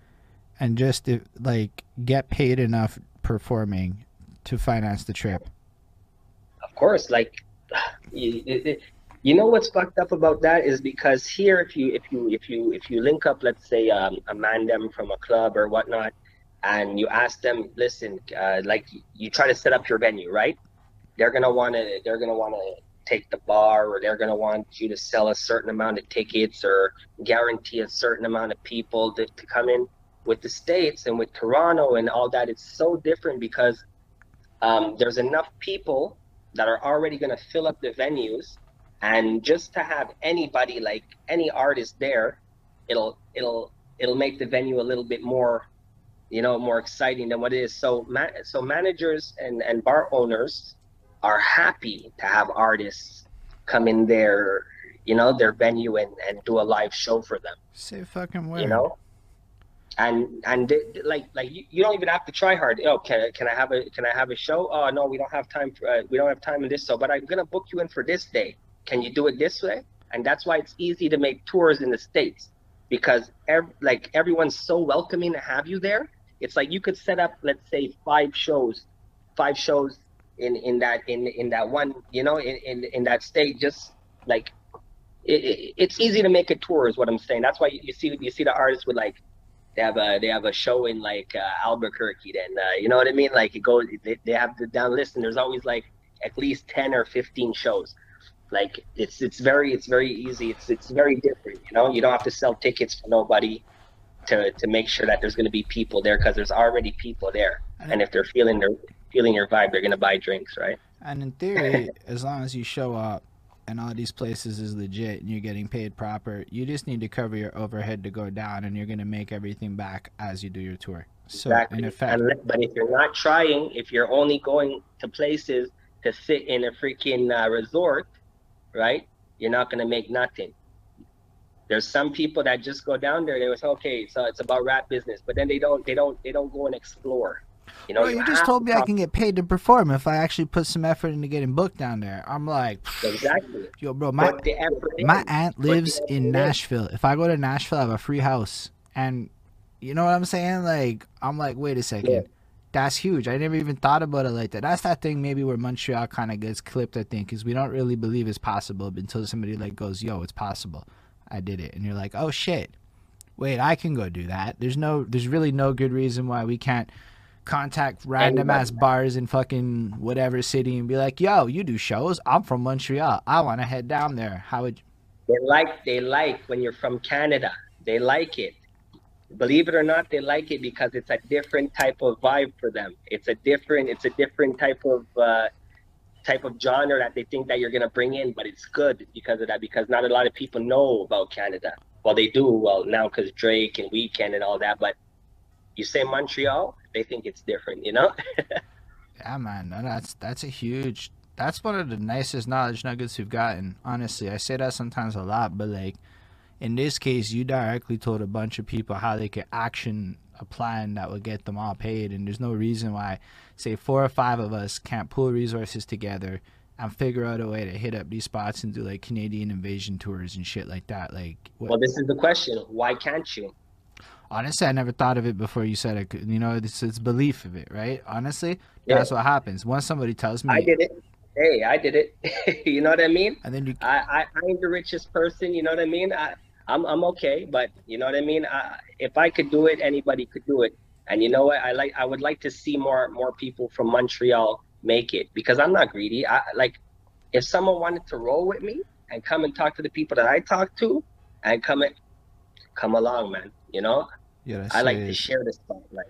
[SPEAKER 1] and just uh, like get paid enough performing to finance the trip.
[SPEAKER 2] Of course, like you know what's fucked up about that is because here, if you if you if you if you link up, let's say um, a man them from a club or whatnot, and you ask them, listen, uh, like you try to set up your venue, right? They're gonna want to they're gonna want to take the bar, or they're gonna want you to sell a certain amount of tickets, or guarantee a certain amount of people to, to come in. With the states and with Toronto and all that, it's so different because um, there's enough people that are already going to fill up the venues and just to have anybody like any artist there it'll it'll it'll make the venue a little bit more you know more exciting than what it is so ma- so managers and and bar owners are happy to have artists come in their you know their venue and and do a live show for them
[SPEAKER 1] say fucking way
[SPEAKER 2] you know and and like like you, you don't even have to try hard. Oh, can can I have a can I have a show? Oh no, we don't have time. For, uh, we don't have time in this. So, but I'm gonna book you in for this day. Can you do it this way? And that's why it's easy to make tours in the states because ev- like everyone's so welcoming to have you there. It's like you could set up, let's say, five shows, five shows in in that in in that one, you know, in in, in that state. Just like it, it, it's easy to make a tour, is what I'm saying. That's why you, you see you see the artists with like they have a they have a show in like uh, Albuquerque. Then uh, you know what I mean? Like it goes, they, they have the down list, and there's always like at least ten or fifteen shows. Like it's it's very it's very easy. It's it's very different. You know, you don't have to sell tickets for nobody to to make sure that there's going to be people there because there's already people there, and if they're feeling their feeling your vibe, they're going to buy drinks, right?
[SPEAKER 1] And in theory, as long as you show up and all these places is legit and you're getting paid proper, you just need to cover your overhead to go down and you're going to make everything back as you do your tour. So,
[SPEAKER 2] exactly.
[SPEAKER 1] in effect,
[SPEAKER 2] and, but if you're not trying, if you're only going to places to sit in a freaking uh, resort, right? You're not going to make nothing. There's some people that just go down there. They was okay, so it's about rap business, but then they don't, they don't, they don't go and explore. You know,
[SPEAKER 1] Bro, you just
[SPEAKER 2] have
[SPEAKER 1] told me I can get paid to perform if I actually put some effort into getting booked down there. I'm like,
[SPEAKER 2] exactly.
[SPEAKER 1] yo, bro, my
[SPEAKER 2] the effort in.
[SPEAKER 1] my aunt lives in Nashville. If I go to Nashville, I have a free house, and you know what I'm saying? Like, I'm like, wait a second.
[SPEAKER 2] Yeah.
[SPEAKER 1] That's huge. I never even thought about it like that. That's that thing maybe where Montreal kind of gets clipped, I think, because we don't really believe it's possible until somebody like goes, "Yo, it's possible. I did it," and you're like, "Oh shit, wait, I can go do that." There's no, there's really no good reason why we can't contact random ass bars in fucking whatever city and be like, "Yo, you do shows? I'm from Montreal. I want to head down there. How would?" You-?
[SPEAKER 2] They like they like when you're from Canada. They like it. Believe it or not, they like it because it's a different type of vibe for them. It's a different it's a different type of uh, type of genre that they think that you're gonna bring in, but it's good because of that. Because not a lot of people know about Canada. Well, they do well now because Drake and Weeknd and all that. But you say Montreal, they think it's different. You know?
[SPEAKER 1] Yeah, man, no, that's that's a huge. That's one of the nicest knowledge nuggets we've gotten. Honestly, I say that sometimes a lot, but like in this case, you directly told a bunch of people how they could action a plan that would get them all paid, and there's no reason why, say, four or five of us can't pool resources together and figure out a way to hit up these spots and do like Canadian invasion tours and shit like that. Like, what,
[SPEAKER 2] well, this is the question: Why can't you?
[SPEAKER 1] honestly, I never thought of it before you said it. You know, it's, it's belief of it, right? Honestly,
[SPEAKER 2] Yeah.
[SPEAKER 1] that's what happens. Once somebody tells me,
[SPEAKER 2] I did it. Hey, I did it. you know what I mean?
[SPEAKER 1] and then you
[SPEAKER 2] I, I, I ain't the richest person, you know what I mean? I, I'm, I'm okay, but you know what I mean? I, if I could do it, anybody could do it. And you know what? I like, I would like to see more, more people from Montreal make it because I'm not greedy. I like, if someone wanted to roll with me and come and talk to the people that I talk to and come and come along, man, you know,
[SPEAKER 1] Yeah,
[SPEAKER 2] I like to share the spotlight.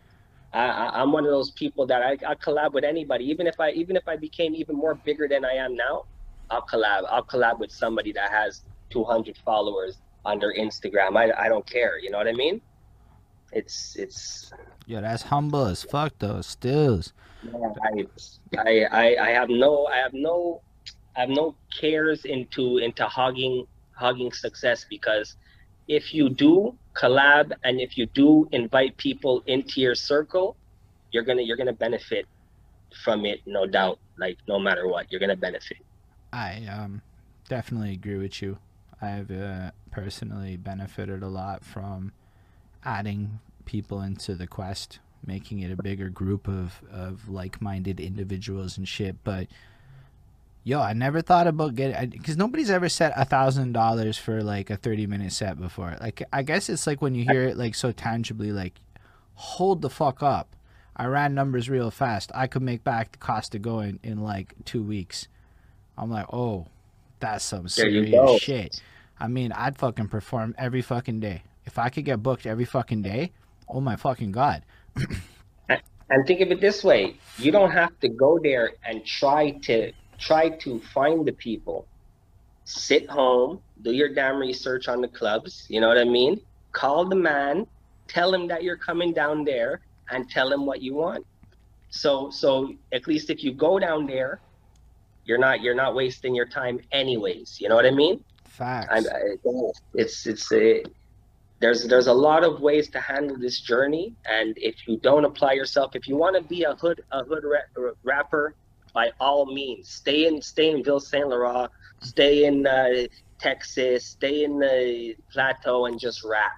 [SPEAKER 2] I, I, I'm one of those people that I, I collab with anybody, even if I even if I became even more bigger than I am now, I'll collab. I'll collab with somebody that has 200 followers their Instagram. I, I don't care. You know what I mean? It's it's
[SPEAKER 1] Yeah, that's humble as fuck though. Stills.
[SPEAKER 2] I, I I I have no I have no I have no cares into into hogging hogging success because if you do collab and if you do invite people into your circle, you're gonna you're gonna benefit from it, no doubt. Like no matter what, you're gonna benefit.
[SPEAKER 1] I um definitely agree with you. I've uh, personally benefited a lot from adding people into the quest, making it a bigger group of of like-minded individuals and shit. But yo, I never thought about getting because nobody's ever set a thousand dollars for like a thirty-minute set before. Like I guess it's like when you hear it like so tangibly, like hold the fuck up. I ran numbers real fast. I could make back the cost of going in like two weeks. I'm like, oh, that's some serious shit. I mean, I'd fucking perform every fucking day. If I could get booked every fucking day, oh my fucking god.
[SPEAKER 2] And think of it this way: you don't have to go there and try to try to find the people. Sit home, do your damn research on the clubs. You know what I mean? Call the man, tell him that you're coming down there, and tell him what you want. So, so at least if you go down there, you're not you're not wasting your time anyways. You know what I mean?
[SPEAKER 1] Facts.
[SPEAKER 2] I, it's it's a, there's there's a lot of ways to handle this journey, and if you don't apply yourself, if you want to be a hood a hood ra- rapper, by all means, stay in stay in Ville Saint Laurent, stay in uh, Texas, stay in the plateau, and just rap,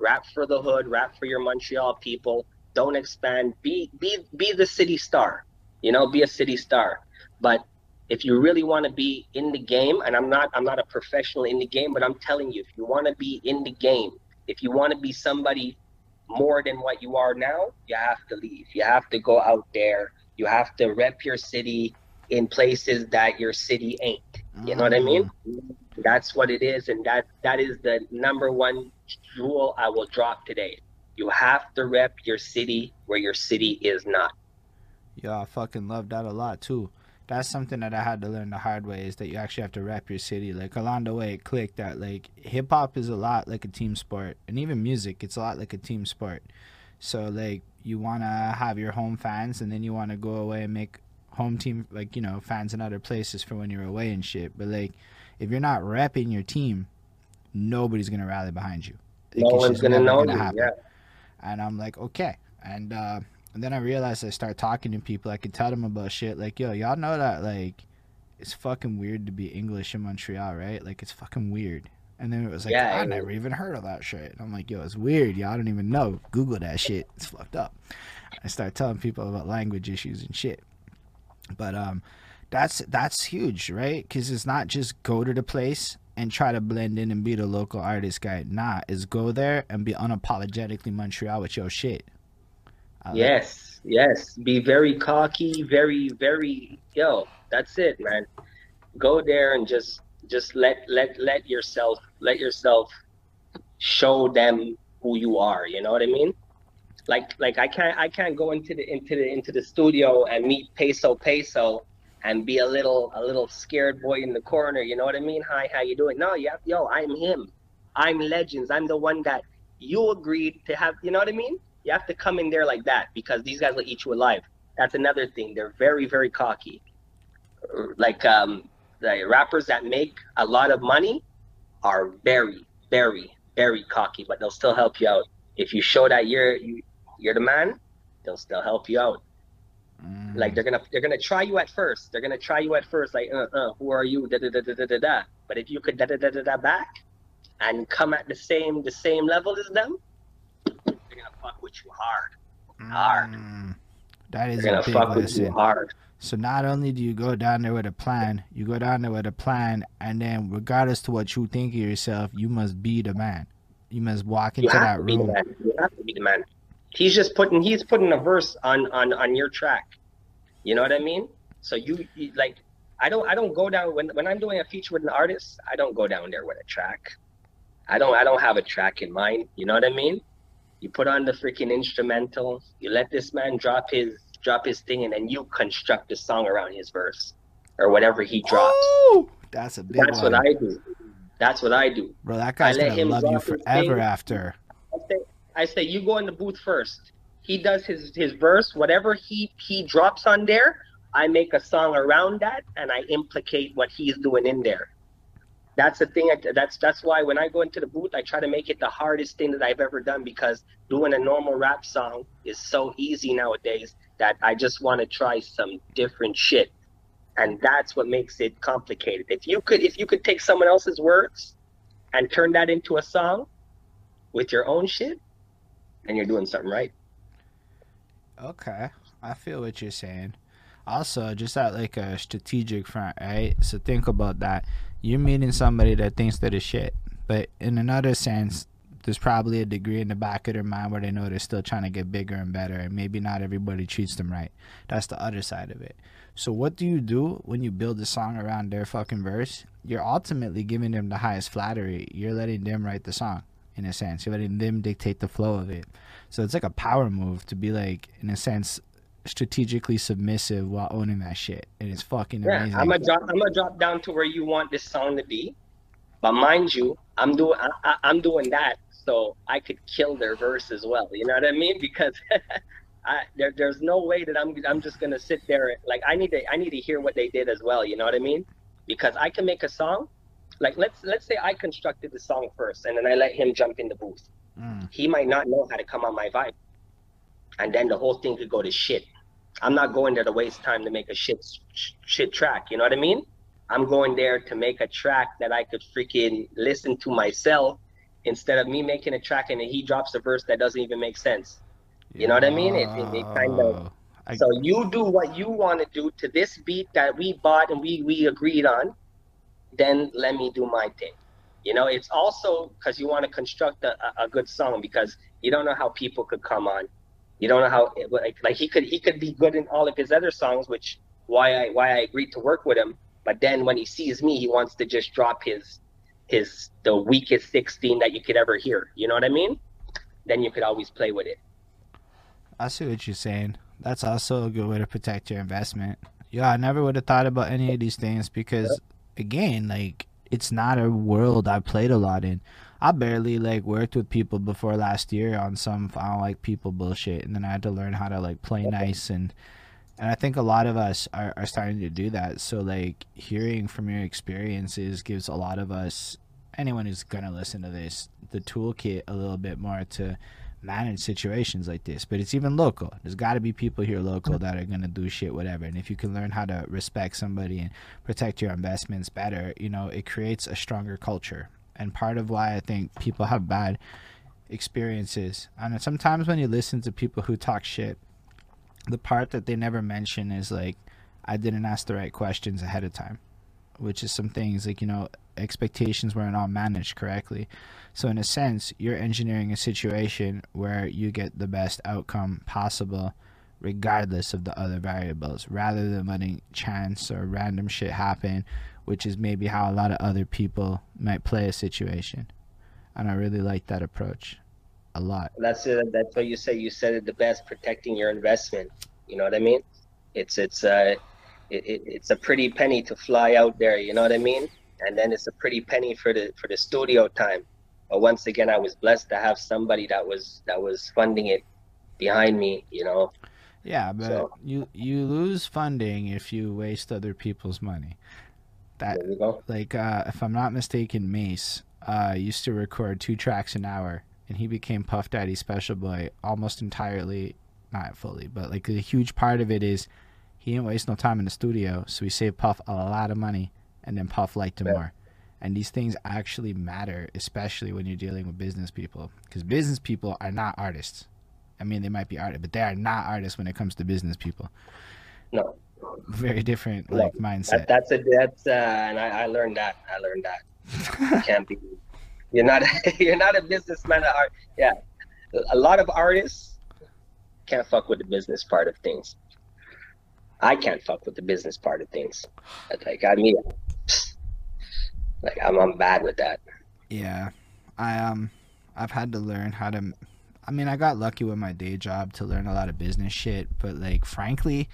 [SPEAKER 2] rap for the hood, rap for your Montreal people. Don't expand. Be be be the city star. You know, be a city star. But if you really want to be in the game and i'm not i'm not a professional in the game but i'm telling you if you want to be in the game if you want to be somebody more than what you are now, you have to leave. You have to go out there. You have to rep your city in places that your city ain't. You know what I mean? Mm. That's what it is, and that that is the number one rule I will drop today. You have to rep your city where your city is not.
[SPEAKER 1] Yeah, I fucking love that a lot too. That's something that I had to learn the hard way is that you actually have to rep your city. Like along the way, it clicked that like hip hop is a lot like a team sport, and even music, it's a lot like a team sport. So like you want to have your home fans, and then you want to go away and make home team like you know fans in other places for when you're away and shit. But like if you're not repping your team, nobody's gonna rally behind you.
[SPEAKER 2] No one's gonna know
[SPEAKER 1] gonna
[SPEAKER 2] you.
[SPEAKER 1] happen.
[SPEAKER 2] Yeah.
[SPEAKER 1] And I'm like, okay. And uh, and then I realized I start talking to people. I could tell them about shit like, yo, y'all know that like it's fucking weird to be English in Montreal, right? Like it's fucking weird. And then it was like,
[SPEAKER 2] Yeah,
[SPEAKER 1] I never even heard of that shit. And I'm like, yo, it's weird. Y'all don't even know. Google that shit. It's fucked up. I start telling people about language issues and shit. But um, that's that's huge, right? Because it's not just go to the place and try to blend in and be the local artist guy. Nah, is go there and be unapologetically Montreal with your shit. Uh, like-
[SPEAKER 2] Yes, yes. Be very cocky, very, very yo. That's it, man. Go there and just just let let let yourself let yourself show them who you are. You know what I mean? Like like I can't I can't go into the into the into the studio and meet Peso Peso and be a little a little scared boy in the corner. You know what I mean? Hi, how you doing? No, yeah, yo, I'm him. I'm Legends. I'm the one that you agreed to have. You know what I mean? You have to come in there like that because these guys will eat you alive. That's another thing. They're very, very cocky. Like um, the rappers that make a lot of money are very, very, very cocky, but they'll still help you out. If you show that you're you, you're the man, they'll still help you out.
[SPEAKER 1] Mm.
[SPEAKER 2] Like they're gonna they're gonna try you at first. They're gonna try you at first, like uh uh, who are you? Da da da da da da da. But if you could da da da da da back, and come at the same the same level as them, fuck with you hard. hard.
[SPEAKER 1] Mm. That is
[SPEAKER 2] They're
[SPEAKER 1] a
[SPEAKER 2] gonna
[SPEAKER 1] big
[SPEAKER 2] fuck with
[SPEAKER 1] lesson.
[SPEAKER 2] you hard.
[SPEAKER 1] So not only do you go down there with a plan, you go down there with a plan, and then regardless to what you think of yourself, you must be the man. You must walk
[SPEAKER 2] You
[SPEAKER 1] into
[SPEAKER 2] have
[SPEAKER 1] that
[SPEAKER 2] to be the
[SPEAKER 1] room.
[SPEAKER 2] man. You have to be the man. He's just putting he's putting a verse on on on your track. You know what I mean? So you, you like I don't I don't go down when when I'm doing a feature with an artist, I don't go down there with a track. I don't I don't have a track in mind. You know what I mean? You put on the freaking instrumental, you let this man drop his drop his thing and then you construct the song around his verse or whatever he drops.
[SPEAKER 1] Ooh, that's a big
[SPEAKER 2] That's
[SPEAKER 1] one.
[SPEAKER 2] what I do. That's what I do.
[SPEAKER 1] Bro, that guy's gonna love you forever after.
[SPEAKER 2] I say, I say you go in the booth first. He does his his verse, whatever he he drops on there. I make a song around that, and I implicate what he's doing in there. That's the thing. That's that's why when I go into the booth, I try to make it the hardest thing that I've ever done because doing a normal rap song is so easy nowadays that I just want to try some different shit, and that's what makes it complicated. If you could if you could take someone else's words and turn that into a song with your own shit, then you're doing something right.
[SPEAKER 1] Okay, I feel what you're saying. Also, just at like a strategic front, right? So think about that. You're meeting somebody that thinks that is shit, but in another sense, there's probably a degree in the back of their mind where they know they're still trying to get bigger and better, and maybe not everybody treats them right. That's the other side of it. So what do you do when you build a song around their fucking verse? You're ultimately giving them the highest flattery. You're letting them write the song, in a sense. You're letting them dictate the flow of it. So it's like a power move to be like, in a sense, strategically submissive while owning that shit. And it's fucking
[SPEAKER 2] Yeah,
[SPEAKER 1] amazing.
[SPEAKER 2] I'm gonna drop. I'm gonna drop down to where you want this song to be, but mind you, I'm doing. I, I'm doing that so I could kill their verse as well. You know what I mean? Because I, there, there's no way that I'm. I'm just gonna sit there. and- Like I need to. I need to hear what they did as well. You know what I mean? Because I can make a song. Like let's let's say I constructed the song first, and then I let him jump in the booth.
[SPEAKER 1] Mm.
[SPEAKER 2] he might not know how to come on my vibe. And then the whole thing could go to shit. I'm not going there to waste time to make a shit shit track. You know what I mean? I'm going there to make a track that I could freaking listen to myself instead of me making a track and then he drops a verse that doesn't even make sense. You know what I mean? It- it- it kind of-
[SPEAKER 1] I-
[SPEAKER 2] So you do what you want to do to this beat that we bought and we we agreed on. Then let me do my thing. You know, it's also because you want to construct a- a good song because You don't know how people could come on. You don't know how like like he could he could be good in all of his other songs, which why I why I agreed to work with him. But then when he sees me, he wants to just drop his his the weakest 16 that you could ever hear. You know what I mean? Then you could always play with it.
[SPEAKER 1] I see what you're saying. That's also a good way to protect your investment. Yeah, I never would have thought about any of these things because, again, like it's not a world I played a lot in. I barely like worked with people before last year on some I don't like people bullshit, and then I had to learn how to like play nice and and I think a lot of us are, are starting to do that. So like hearing from your experiences gives a lot of us anyone who's gonna listen to this the toolkit a little bit more to manage situations like this. But it's even local. There's got to be people here local that are gonna do shit whatever. And if you can learn how to respect somebody and protect your investments better, you know, it creates a stronger culture. And part of why I think people have bad experiences. And sometimes when you listen to people who talk shit, the part that they never mention is like I didn't ask the right questions ahead of time, which is some things like you know expectations weren't all managed correctly. So in a sense, you're engineering a situation where you get the best outcome possible regardless of the other variables rather than letting chance or random shit happen, which is maybe how a lot of other people might play a situation. And I really like that approach a lot.
[SPEAKER 2] That's it. That's what you say. You said it the best, protecting your investment. You know what I mean? It's it's uh, it, it, it's a pretty penny to fly out there. You know what I mean? And then it's a pretty penny for the for the studio time. But once again, I was blessed to have somebody that was that was funding it behind me. You know.
[SPEAKER 1] Yeah, but so, you you lose funding if you waste other people's money. That like uh, if I'm not mistaken, Mase uh, used to record two tracks an hour and he became Puff Daddy Special Boy almost entirely, not fully, but like a huge part of it is he didn't waste no time in the studio, so he saved Puff a lot of money, and then Puff liked him yeah. more. And these things actually matter, especially when you're dealing with business people, because business people are not artists. I mean, they might be artists, but they are not artists when it comes to business people.
[SPEAKER 2] No.
[SPEAKER 1] Very different like no. mindset.
[SPEAKER 2] That, that's a that's uh, and I, I learned that. I learned that. can't be you're not you're not a businessman at art. Yeah, a lot of artists can't fuck with the business part of things. I can't fuck with the business part of things. Like I mean, like I'm I'm bad with that.
[SPEAKER 1] Yeah, I um I've had to learn how to. I mean, I got lucky with my day job to learn a lot of business shit, but like frankly.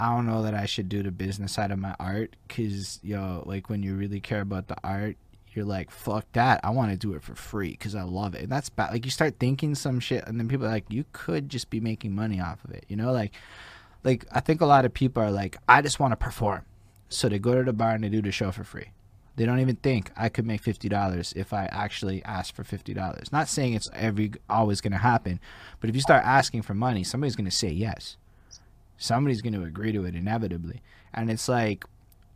[SPEAKER 1] I don't know that I should do the business side of my art because, yo, like when you really care about the art, you're like, fuck that. I want to do it for free because I love it. And that's bad. Like you start thinking some shit, and then people are like, you could just be making money off of it. You know, like, like I think a lot of people are like, I just want to perform, so they go to the bar and they do the show for free. They don't even think I could make fifty dollars if I actually ask for fifty dollars. Not saying it's every always to happen, but if you start asking for money, somebody's to say yes. Somebody's going to agree to it inevitably, and it's like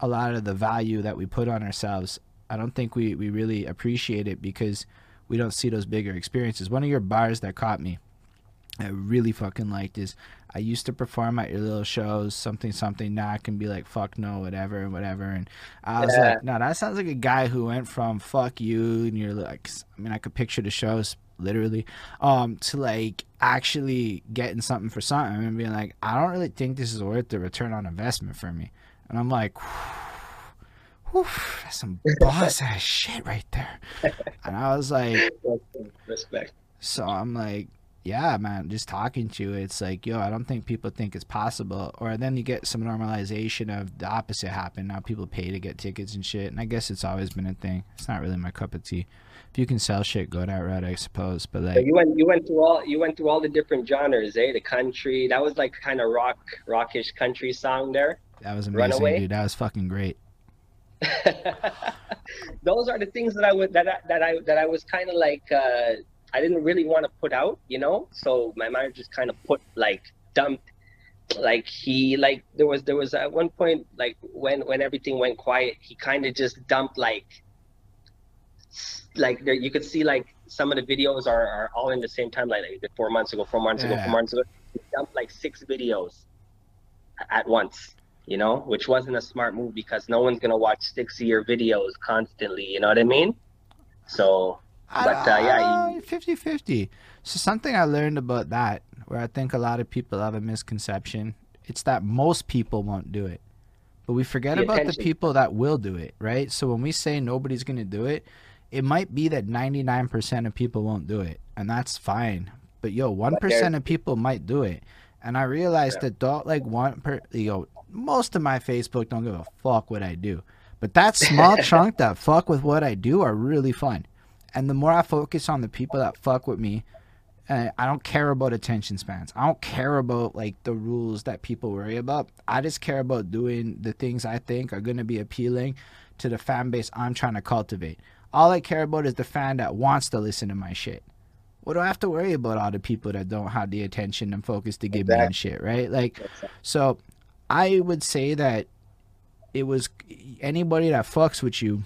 [SPEAKER 1] a lot of the value that we put on ourselves I don't think we, we really appreciate it because we don't see those bigger experiences. One of your bars that caught me, I really fucking liked is I used to perform at your little shows, something, something. I can be like, fuck no, whatever, and whatever. And I was yeah. like, no, that sounds like a guy who went from fuck you, and you're like, I mean, I could picture the shows literally, um, to like actually getting something for something and being like, I don't really think this is worth the return on investment for me. And I'm like, Whew Whew, that's some boss ass shit right there. And I was like,
[SPEAKER 2] respect.
[SPEAKER 1] So I'm like, yeah, man, just talking to you, it's like, yo, I don't think people think it's possible. Or then you get some normalization of the opposite happen. Now people pay to get tickets and shit. And I guess it's always been a thing. It's not really my cup of tea. If you can sell shit, go that route, I suppose. But like,
[SPEAKER 2] you went, you went through all, you went through all the different genres, eh? The country, that was like kind of rock, rockish country song there.
[SPEAKER 1] That was amazing, Runaway. dude. That was fucking great.
[SPEAKER 2] those are the things that I would that I, that I that I was kind of like uh, I didn't really want to put out, you know. So my manager just kind of put like dumped, like he like there was there was at one point like when when everything went quiet, he kind of just dumped like like there you could see like some of the videos are, are all in the same time like, like four months ago, four months yeah. ago, four months ago. He dumped like six videos at once you know, which wasn't a smart move because no one's gonna watch six year videos constantly. You know what I mean? So, but uh, yeah,
[SPEAKER 1] 50 50. So something I learned about that, where I think a lot of people have a misconception, it's that most people won't do it. But we forget
[SPEAKER 2] The
[SPEAKER 1] about the people that will do it, right? So when we say nobody's going to do it, it might be that 99% of people won't do it, and that's fine. But yo, 1%
[SPEAKER 2] there-
[SPEAKER 1] of people might do it. And I realized
[SPEAKER 2] Yeah.
[SPEAKER 1] that don't like one per yo, most of my Facebook don't give a fuck what I do. But that small chunk that fuck with what I do are really fun. And the more I focus on the people that fuck with me, uh, I don't care about attention spans. I don't care about like the rules that people worry about. I just care about doing the things I think are going to be appealing to the fan base I'm trying to cultivate. All I care about is the fan that wants to listen to my shit. What do I have to worry about all the people that don't have the attention and focus to give me and shit, right? Like, so I would say that it was anybody that fucks with you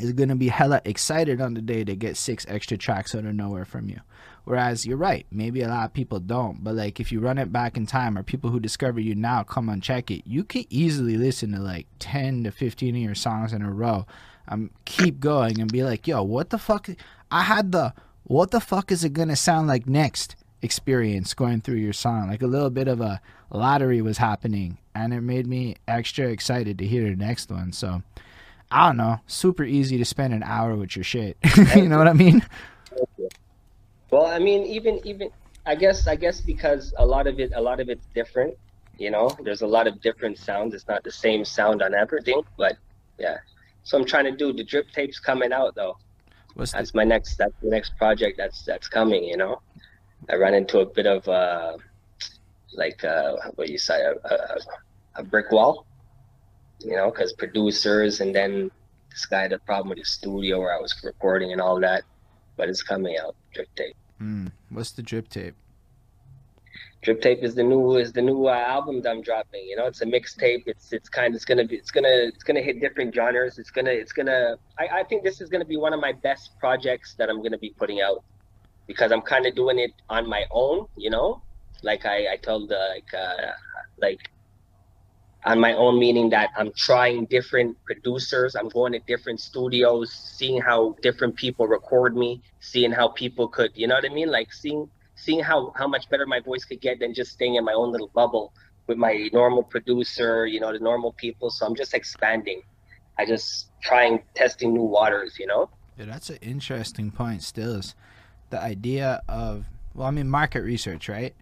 [SPEAKER 1] is gonna be hella excited on the day to get six extra tracks out of nowhere from you. Whereas you're right, maybe a lot of people don't. But like if you run it back in time or people who discover you now come and check it, you can easily listen to like ten to fifteen of your songs in a row. Um keep going and be like, yo, what the fuck I had the what the fuck is it gonna sound like next experience going through your song. Like a little bit of a lottery was happening and it made me extra excited to hear the next one. So I don't know, super easy to spend an hour with your shit. you know what I mean?
[SPEAKER 2] Well, I mean, even even I guess I guess because a lot of it a lot of it's different. You know, there's a lot of different sounds. It's not the same sound on everything, but yeah. So I'm trying to do the drip tapes coming out though.
[SPEAKER 1] What's the,
[SPEAKER 2] That's my next that's the next project that's that's coming. You know, I ran into a bit of uh like uh what you say a, a, a brick wall. You know, because producers and then this guy had a problem with his studio where I was recording and all that, but it's coming out drip tape.
[SPEAKER 1] mm, what's the drip tape?
[SPEAKER 2] Drip Tape is the new is the new uh, album that I'm dropping. You know, it's a mixtape. It's it's kind of it's gonna be it's gonna it's gonna hit different genres. It's gonna it's gonna I, I think this is gonna be one of my best projects that I'm gonna be putting out because I'm kind of doing it on my own. You know, like I I told uh, like uh, like on my own meaning that I'm trying different producers. I'm going to different studios, seeing how different people record me, seeing how people could you know what I mean, like seeing seeing how how much better my voice could get than just staying in my own little bubble with my normal producer, you know, the normal people. So I'm just expanding. I just trying testing new waters, you know.
[SPEAKER 1] Yeah, that's an interesting point. Still, is the idea of well, I mean, market research, right?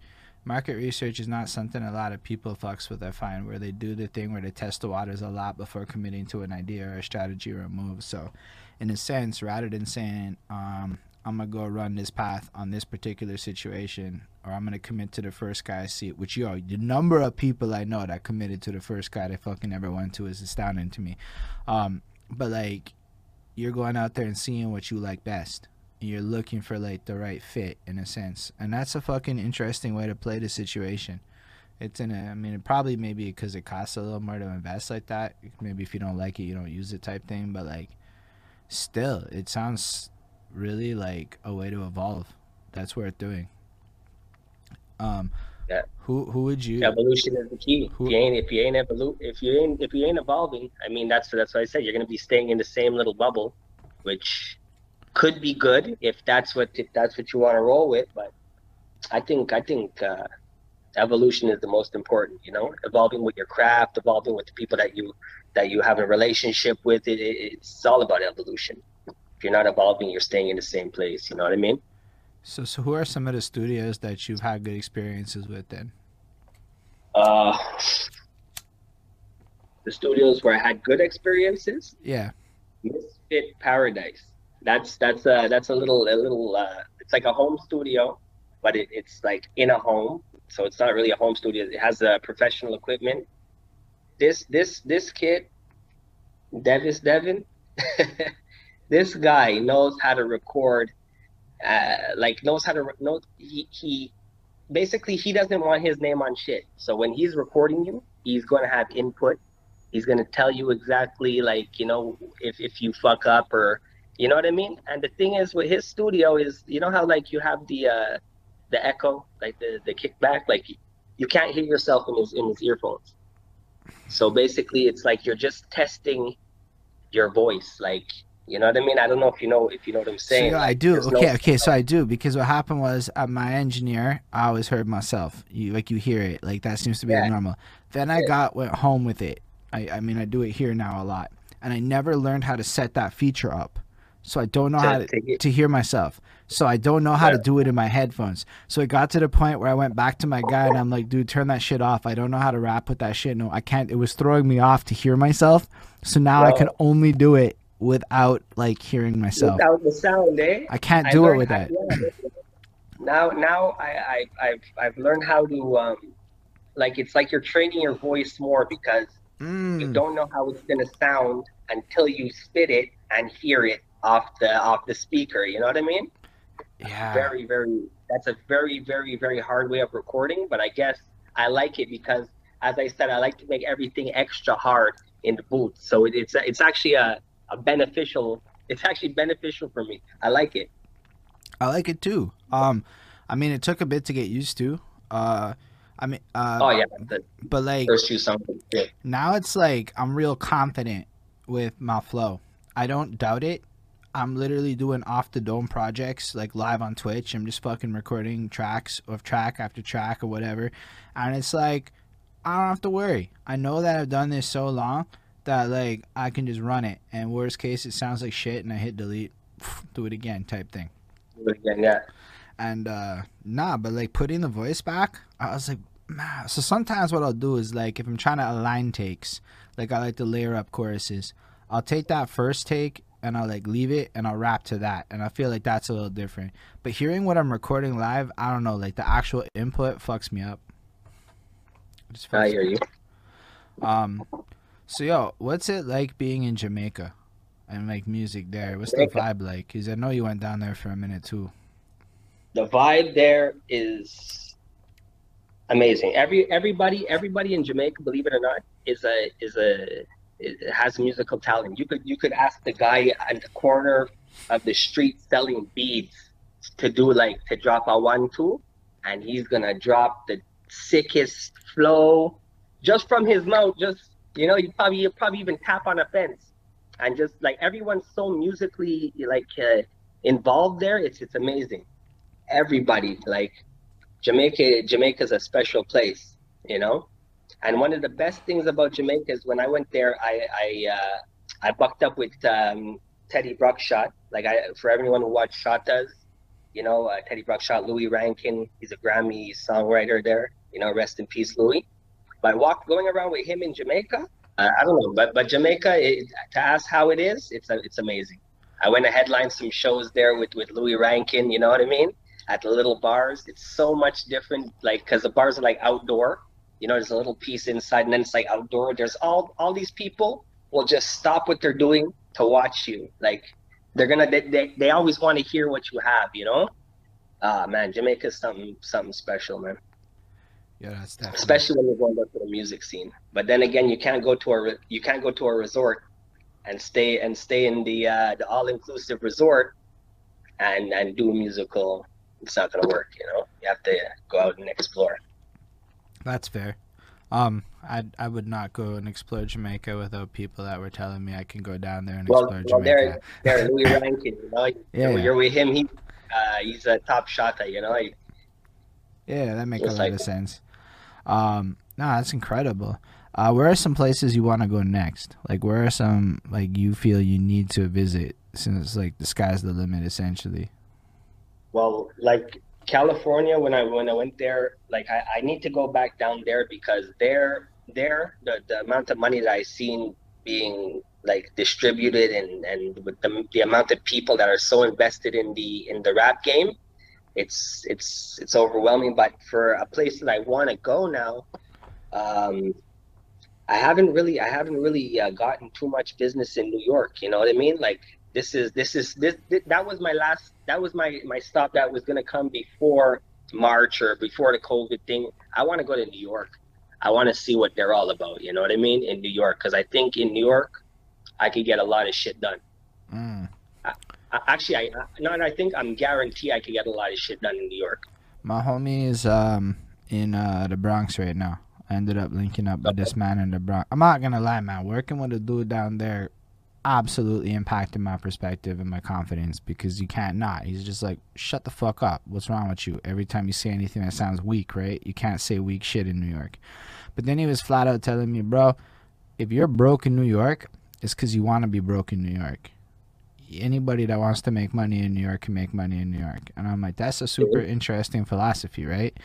[SPEAKER 1] Market research is not something a lot of people fucks with. I find where they do the thing where they test the waters a lot before committing to an idea or a strategy or a move. So, in a sense, rather than saying, um, "I'm gonna go run this path on this particular situation," or "I'm gonna commit to the first guy I see," which yo, the number of people I know that committed to the first guy they fucking ever went to is astounding to me. Um, but like, you're going out there and seeing what you like best. You're looking for like the right fit in a sense, and that's a fucking interesting way to play the situation. It's in a, I mean, it probably maybe because it costs a little more to invest like that. Maybe if you don't like it, you don't use it type thing. But like, still, it sounds really like a way to evolve. That's worth doing. Um,
[SPEAKER 2] Yeah.
[SPEAKER 1] Who who would you?
[SPEAKER 2] Evolution is the key.
[SPEAKER 1] Who-
[SPEAKER 2] If you ain't if you ain't evolu- if you ain't if you ain't evolving, I mean that's that's what I said. You're gonna be staying in the same little bubble, which could be good if that's what if that's what you want to roll with. But I think I think uh, evolution is the most important. You know, evolving with your craft, evolving with the people that you that you have a relationship with. It, it it's all about evolution. If you're not evolving, you're staying in the same place. You know what I mean?
[SPEAKER 1] So so who are some of the studios that you've had good experiences with then?
[SPEAKER 2] Uh, the studios where I had good experiences.
[SPEAKER 1] Yeah.
[SPEAKER 2] Misfit Paradise. That's that's a that's a little a little uh, it's like a home studio, but it, it's like in a home, so it's not really a home studio. It has a professional equipment. This this this kid, Devis Devin, this guy knows how to record, uh, like knows how to re- know he he basically he doesn't want his name on shit. So when he's recording you, he's going to have input. He's going to tell you exactly like, you know, if if you fuck up or you know what I mean? And the thing is with his studio is, you know how like you have the uh the echo, like the the kickback, like you can't hear yourself in his in his earphones. So basically it's like you're just testing your voice like You know what I mean? I don't know if you know if you know what I'm saying.
[SPEAKER 1] So, yeah, I do.
[SPEAKER 2] there's no-
[SPEAKER 1] Okay, okay. So I do because what happened was uh, my engineer. I always heard myself. You like you hear it. Like that seems to be
[SPEAKER 2] Yeah.
[SPEAKER 1] normal. Then I
[SPEAKER 2] Yeah.
[SPEAKER 1] got went home with it. I I mean I do it here now a lot, and I never learned how to set that feature up. So I don't know how to,
[SPEAKER 2] to
[SPEAKER 1] hear myself. So I don't know how to do it in my headphones. So it got to the point where I went back to my guy and I'm like, dude, turn that shit off. I don't know how to rap with that shit. No, I can't. It was throwing me off to hear myself. So now I can only do it without like hearing myself.
[SPEAKER 2] without the sound, eh?
[SPEAKER 1] I can't
[SPEAKER 2] I
[SPEAKER 1] do it with that.
[SPEAKER 2] yeah. Now, now I, I, I've, I've learned how to, um, like, it's like you're training your voice more because you
[SPEAKER 1] Mm.
[SPEAKER 2] don't know how it's gonna sound until you spit it and hear it off the off the speaker. You know what I mean?
[SPEAKER 1] Yeah.
[SPEAKER 2] Very, very. That's a very, very, very hard way of recording. But I guess I like it because, as I said, I like to make everything extra hard in the booth. So it, it's it's actually a, a beneficial. It's actually beneficial for me. I like it.
[SPEAKER 1] I like it too. Um, I mean, it took a bit to get used to. Uh, I mean, uh,
[SPEAKER 2] Oh yeah, the
[SPEAKER 1] but like
[SPEAKER 2] first few songs. good.
[SPEAKER 1] now it's like I'm real confident with my flow. I don't doubt it. I'm literally doing off the dome projects like live on Twitch. I'm just fucking recording tracks of track after track or whatever. And it's like I don't have to worry. I know that I've done this so long that like I can just run it. And worst case it sounds like shit and I hit delete, do it again type thing.
[SPEAKER 2] But again, yeah.
[SPEAKER 1] And uh nah, but like putting the voice back, I was like, man. So sometimes what I'll do is like if I'm trying to align takes, like I like to layer up choruses, I'll take that first take and I'll like leave it and I'll rap to that. And I feel like that's a little different. But hearing what I'm recording live, I don't know, like the actual input fucks me up. Just
[SPEAKER 2] I hear you.
[SPEAKER 1] um so yo, what's it like being in Jamaica and like music there? What's the vibe like? Cause I know you went down there for a minute too.
[SPEAKER 2] The vibe there is amazing. Every everybody everybody in Jamaica, believe it or not, is a is a has musical talent. You could you could ask the guy at the corner of the street selling beads to do like to drop a one two, and he's gonna drop the sickest flow just from his mouth. Just you know, you probably you probably even tap on a fence, and just like everyone's so musically like uh, involved there. It's it's amazing. Everybody like Jamaica. Jamaica's a special place, you know. And one of the best things about Jamaica is when I went there, I I uh, I bucked up with um, Teddy Bruckshut. Like I for everyone who watched Shottas, you know uh, Teddy Bruckshut, Louie Rankin. He's a Grammy songwriter there. You know, rest in peace, Louie. But I walked going around with him in Jamaica. Uh, I don't know, but but Jamaica, it, to ask how it is, it's a, it's amazing. I went to headline some shows there with with Louie Rankin. You know what I mean? At the little bars, it's so much different. Like because the bars are like outdoor. You know, there's a little piece inside, and then it's like outdoor. There's all all these people will just stop what they're doing to watch you. Like they're gonna they they, they always want to hear what you have. You know? Ah man, Jamaica's something something special, man.
[SPEAKER 1] Yeah, that's definitely
[SPEAKER 2] Especially when you're going back to the music scene. But then again, you can't go to a re- you can't go to a resort and stay and stay in the uh, the all inclusive resort and and do a musical. It's not gonna work. You know, you have to go out and explore.
[SPEAKER 1] That's fair. Um, I I would not go and explore Jamaica without people that were telling me I can go down there and
[SPEAKER 2] Well,
[SPEAKER 1] explore
[SPEAKER 2] well there,
[SPEAKER 1] Jamaica.
[SPEAKER 2] there, Louie Rankin. You know,
[SPEAKER 1] Yeah,
[SPEAKER 2] you're,
[SPEAKER 1] yeah.
[SPEAKER 2] with him. He, uh, he's a top shotter. You know, he,
[SPEAKER 1] Yeah, that makes a lot
[SPEAKER 2] like-
[SPEAKER 1] of sense. Um, no, that's incredible. Uh, where are some places you want to go next? Like, where are some like you feel you need to visit since like the sky's the limit essentially?
[SPEAKER 2] well, like California, when I when I went there, like I, I need to go back down there because there there the, the amount of money that I seen being like distributed and and with the, the amount of people that are so invested in the in the rap game, it's it's it's overwhelming. But for a place that I want to go now, um, I haven't really I haven't really uh, gotten too much business in New York. You know what I mean? Like this is this is this, this that was my last that was my my stop that was gonna come before March or before the COVID thing. I want to go to New York. I want to see what they're all about. You know what I mean? In New York, because I think in New York, I could get a lot of shit done.
[SPEAKER 1] Mm.
[SPEAKER 2] I, actually, I I- no, I think I'm guarantee I could get a lot of shit done in New York.
[SPEAKER 1] My homie is um in uh the Bronx right now. I ended up linking up with this man in the Bronx. I'm not gonna lie, man. Working with a dude down there, absolutely impacted my perspective and my confidence because you can't not. He's just like, shut the fuck up. What's wrong with you? Every time you say anything that sounds weak, right? You can't say weak shit in New York. But then he was flat out telling me, bro, if you're broke in New York, it's because you want to be broke in New York. Anybody that wants to make money in New York can make money in New York. And I'm like, that's a super interesting philosophy, right?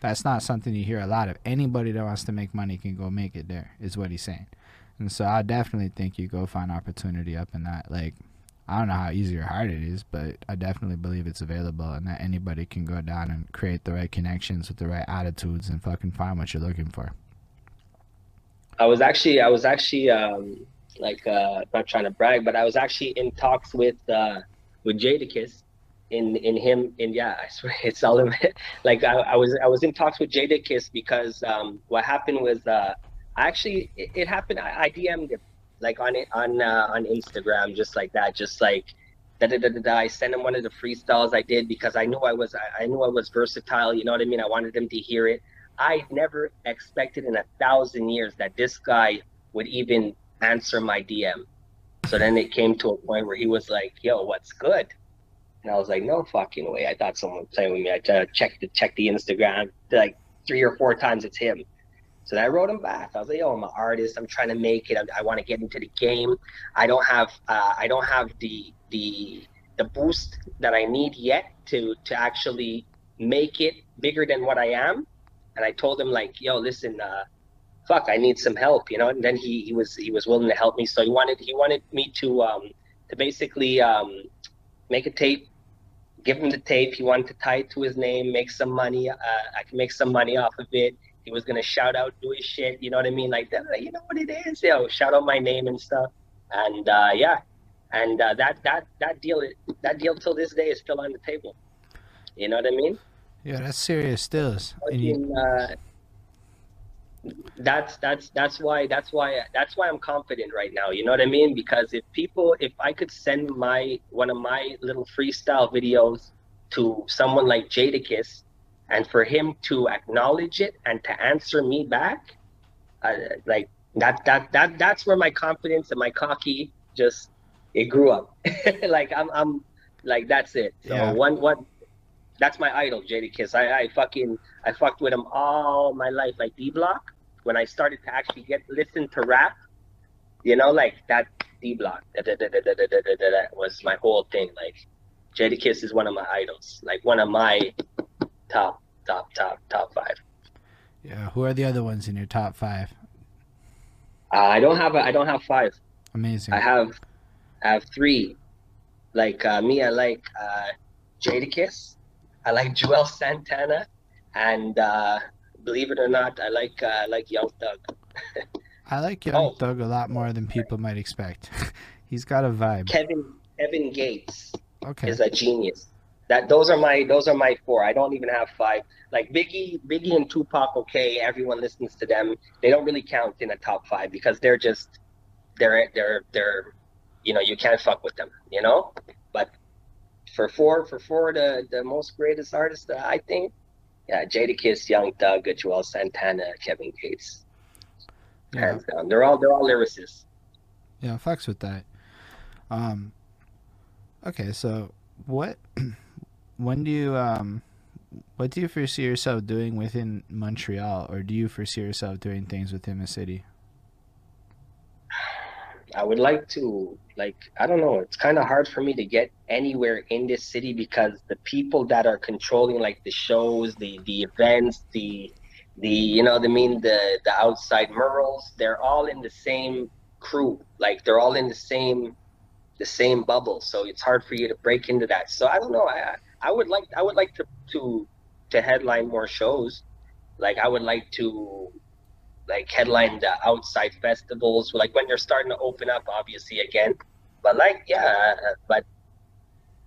[SPEAKER 1] That's not something you hear a lot of. Anybody that wants to make money can go make it there, is what he's saying. And so I definitely think you go find opportunity up in that. Like, I don't know how easy or hard it is, but I definitely believe it's available and that anybody can go down and create the right connections with the right attitudes and fucking find what you're looking for.
[SPEAKER 2] I was actually, I was actually, um, like, uh, not trying to brag, but I was actually in talks with, uh, with Jadakiss in, in him, in, yeah, I swear it's all of it. like, I, I was, I was in talks with Jadakiss because, um, what happened was, uh, actually, it, it happened, I, I DM'd him, like, on on, uh, on Instagram, just like that, just like, Da, da, da, da, da. I sent him one of the freestyles I did because I knew I was I, I knew I was versatile. You know what I mean? I wanted them to hear it. I never expected in a thousand years that this guy would even answer my DM. So then it came to a point where he was like, "Yo, what's good?" And I was like, "No fucking way!" I thought someone was playing with me. I checked the check the Instagram like three or four times. It's him. So I wrote him back. I was like, "Yo, I'm an artist. I'm trying to make it. I, I want to get into the game. I don't have uh, I don't have the the the boost that I need yet to to actually make it bigger than what I am." and I told him like, yo, listen, uh, fuck, I need some help, you know. And then he, he was he was willing to help me. So he wanted he wanted me to um, to basically um, make a tape, give him the tape. He wanted to tie it to his name, make some money. Uh, I can make some money off of it. He was gonna shout out, do his shit. You know what I mean? Like that. You know what it is? Yo, shout out my name and stuff. And uh, yeah, and uh, that that that deal that deal till this day is still on the table. You know what I mean?
[SPEAKER 1] Yeah, that's serious stills.
[SPEAKER 2] You, uh, that's that's that's why that's why that's why I'm confident right now. You know what I mean? Because if people, if I could send my one of my little freestyle videos to someone like Jadakiss, and for him to acknowledge it and to answer me back, uh, like that that that that's where my confidence and my cocky just it grew up. like I'm I'm like that's it. So yeah. one one that's my idol, Jadakiss. I, I fucking I fucked with him all my life, like D Block. When I started to actually get listen to rap, you know, like that D Block that was my whole thing. Like Jadakiss is one of my idols, like one of my top, top, top, top five.
[SPEAKER 1] Yeah, who are the other ones in your top five?
[SPEAKER 2] Uh, I don't have a, I don't have five.
[SPEAKER 1] Amazing.
[SPEAKER 2] I have I have three. Like uh, me, I like uh, Jadakiss. I like Juelz Santana, and uh, believe it or not, I like uh, like Young Thug.
[SPEAKER 1] I like Young oh. Thug a lot more than people might expect. He's got a vibe.
[SPEAKER 2] Kevin Kevin Gates
[SPEAKER 1] okay.
[SPEAKER 2] is a genius. That those are my those are my four. I don't even have five. Like Biggie, Biggie and Tupac. Okay, everyone listens to them. They don't really count in a top five because they're just they're they're they're you know you can't fuck with them. You know, but for four for four the the most greatest artists that I think, yeah, Jadakiss, Young Thug, Juelz Santana, Kevin Gates. Yeah. Hands down. They're all they're all lyricists.
[SPEAKER 1] Yeah, fucks with that. Um okay, so what when do you um what do you foresee yourself doing within Montreal or do you foresee yourself doing things within the city?
[SPEAKER 2] I would like to like I don't know, it's kind of hard for me to get anywhere in this city because the people that are controlling like the shows, the the events, the the you know, I mean the the outside murals, they're all in the same crew. Like they're all in the same the same bubble. So it's hard for you to break into that. So I don't know. I I would like I would like to to to headline more shows. Like I would like to like headline the outside festivals, like when they're starting to open up, obviously again. But like, yeah, but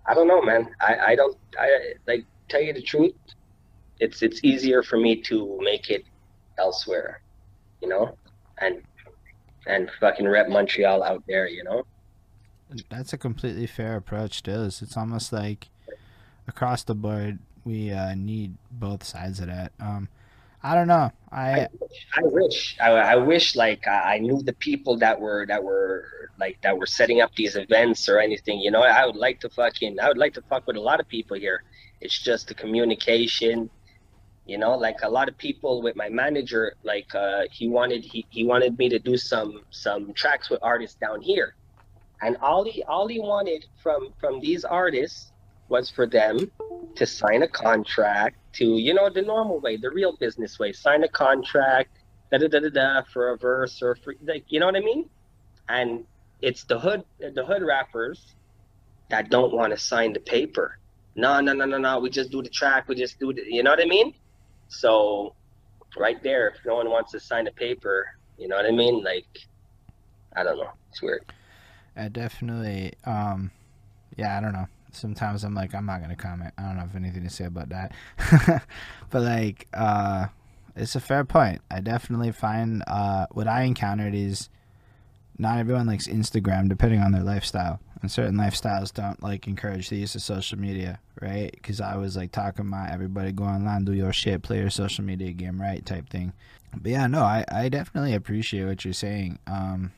[SPEAKER 2] I don't know, man. I I don't I like tell you the truth. It's it's easier for me to make it elsewhere, you know, and and fucking rep Montreal out there, you know.
[SPEAKER 1] That's a completely fair approach. It's, it's almost like across the board we uh, need both sides of that. Um, I don't know. I
[SPEAKER 2] I wish I, I wish like I knew the people that were that were like that were setting up these events or anything. You know, I would like to fucking I would like to fuck with a lot of people here. It's just the communication. You know, like a lot of people with my manager, like uh, he wanted he, he wanted me to do some some tracks with artists down here, and all he all he wanted from from these artists was for them to sign a contract to, you know, the normal way, the real business way, sign a contract, da da da da da, for a verse or for, like, you know what I mean? And it's the hood, the hood rappers that don't want to sign the paper. No, no, no, no, no. We just do the track. We just do the, you know what I mean? So, right there, if no one wants to sign the paper, you know what I mean? Like, I don't know. It's weird.
[SPEAKER 1] I definitely, um, yeah, I don't know sometimes I'm like, I'm not gonna comment. I don't have anything to say about that. but like, uh, it's a fair point. I definitely find uh, what I encountered is not everyone likes Instagram, depending on their lifestyle. And certain lifestyles don't like encourage the use of social media, right? Because I was like talking about everybody go online, do your shit, play your social media game, right? Type thing. But yeah, no, I, I definitely appreciate what you're saying. Um,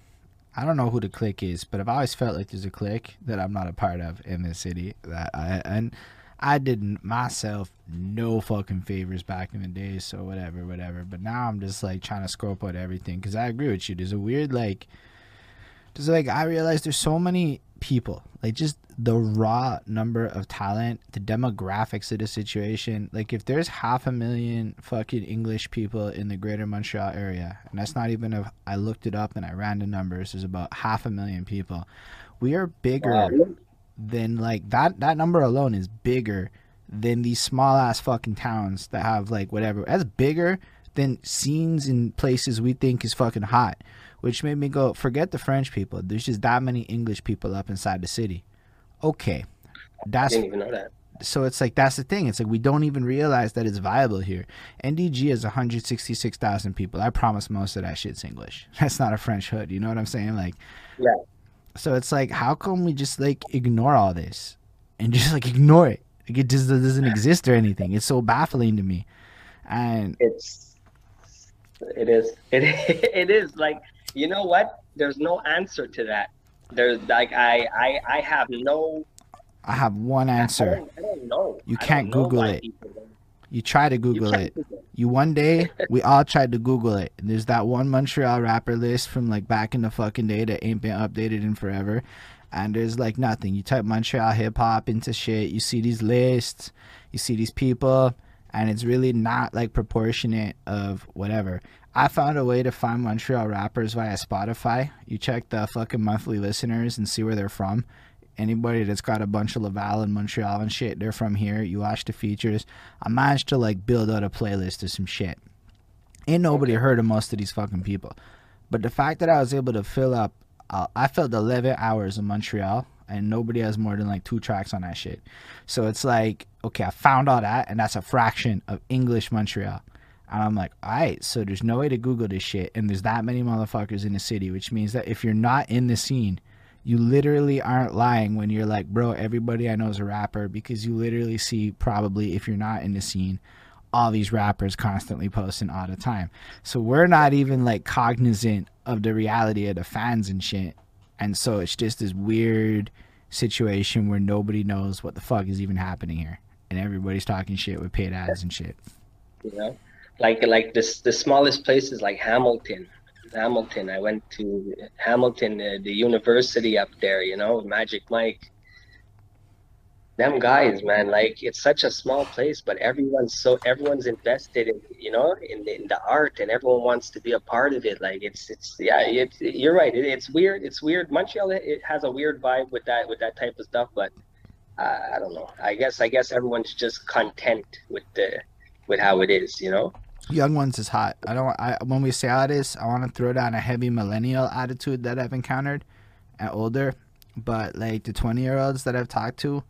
[SPEAKER 1] I don't know who the clique is, but I've always felt like there's a clique that I'm not a part of in this city. That I and I did myself no fucking favors back in the day, so whatever, whatever. But now I'm just like trying to scope out everything because I agree with you. There's a weird like, there's like I realize there's so many people like just the raw number of talent, the demographics of the situation. Like if there's half a million fucking English people in the greater Montreal area, and that's not even if I looked it up and I ran the numbers, there's about half a million people. We are bigger wow. than like that that number alone is bigger than these small ass fucking towns that have like whatever. That's bigger than scenes in places we think is fucking hot. Which made me go, forget the French people. There's just that many English people up inside the city okay,
[SPEAKER 2] that's I didn't even know that.
[SPEAKER 1] So it's like that's the thing. It's like we don't even realize that it's viable here. NDG is 166,000 people. I promise most of that shit's English. That's not a French hood. You know what I'm saying? Like,
[SPEAKER 2] yeah.
[SPEAKER 1] So it's like, how come we just like ignore all this and just like ignore it? Like it just doesn't exist or anything. It's so baffling to me. And
[SPEAKER 2] it's, it is, it, it is like, you know what? There's no answer to that. There's like I I I have no.
[SPEAKER 1] I have one answer.
[SPEAKER 2] I don't, I don't know.
[SPEAKER 1] You can't Google it. You try to Google it. Google. You one day we all tried to Google it. And there's that one Montreal rapper list from like back in the fucking day that ain't been updated in forever. And there's like nothing. You type Montreal hip hop into shit. You see these lists. You see these people, and it's really not like proportionate of whatever. I found a way to find Montreal rappers via Spotify. You check the fucking monthly listeners and see where they're from. Anybody that's got a bunch of Laval and Montreal and shit, they're from here. You watch the features. I managed to like build out a playlist of some shit. Ain't nobody heard of most of these fucking people. But the fact that I was able to fill up, uh, I filled 11 hours in Montreal and nobody has more than like two tracks on that shit. So it's like, okay, I found all that, and that's a fraction of English Montreal. And I'm like, all right, so there's no way to Google this shit. And there's that many motherfuckers in the city, which means that if you're not in the scene, you literally aren't lying when you're like, bro, everybody I know is a rapper because you literally see probably if you're not in the scene, all these rappers constantly posting all the time. So we're not even like cognizant of the reality of the fans and shit. And so it's just this weird situation where nobody knows what the fuck is even happening here. And everybody's talking shit with paid ads and shit.
[SPEAKER 2] Yeah like like this the smallest places like Hamilton. Hamilton. I went to Hamilton, uh, the university up there. You know, Magic Mike. Them guys, man, like it's such a small place, but everyone's so everyone's invested in you know in the, in the art, and everyone wants to be a part of it. Like it's it's yeah, it's you're right. It, it's weird. It's weird. Montreal it has a weird vibe with that with that type of stuff, but uh, I don't know. I guess I guess everyone's just content with the with how it is, you know.
[SPEAKER 1] Young ones is hot. I don't. I when we say all this, I want to throw down a heavy millennial attitude that I've encountered, and older. But like the twenty year olds that I've talked to,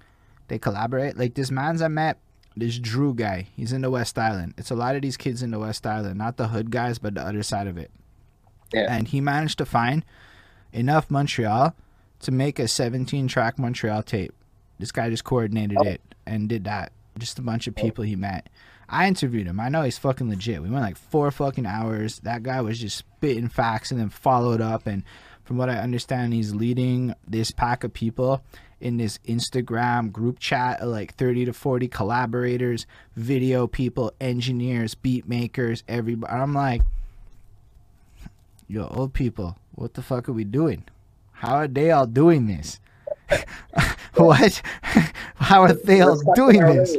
[SPEAKER 1] they collaborate. Like this man's I met, this Drew guy. He's in the West Island. It's a lot of these kids in the West Island, not the hood guys, but the other side of it.
[SPEAKER 2] Yeah.
[SPEAKER 1] And he managed to find enough Montreal to make a 17 track Montreal tape. This guy just coordinated oh. it and did that. Just a bunch of oh. people he met I interviewed him. I know he's fucking legit. We went like four fucking hours. That guy was just spitting facts and then followed up. And from what I understand, he's leading this pack of people in this Instagram group chat of like 30 to 40 collaborators, video people, engineers, beat makers, everybody. I'm like, yo, old people, what the fuck are we doing? How are they all doing this? what? How are they all doing this?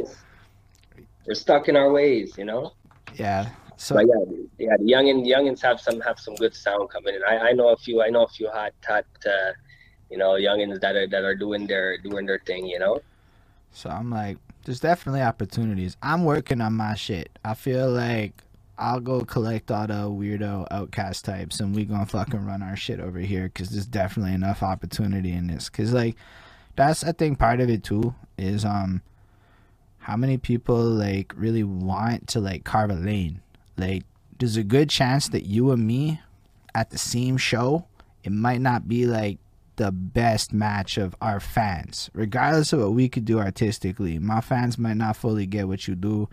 [SPEAKER 2] We're stuck in our ways, you know.
[SPEAKER 1] Yeah. So
[SPEAKER 2] But yeah, yeah, the youngin youngins have some have some good sound coming in. I, I know a few. I know a few hot hot, uh, you know, youngins that are that are doing their doing their thing. You know.
[SPEAKER 1] So I'm like, there's definitely opportunities. I'm working on my shit. I feel like I'll go collect all the weirdo outcast types and we gonna fucking run our shit over here because there's definitely enough opportunity in this. Cause like, that's I think part of it too is um, how many people like really want to like carve a lane. Like, there's a good chance that you and me at the same show, it might not be like the best match of our fans. Regardless of what we could do artistically, my fans might not fully get what you do,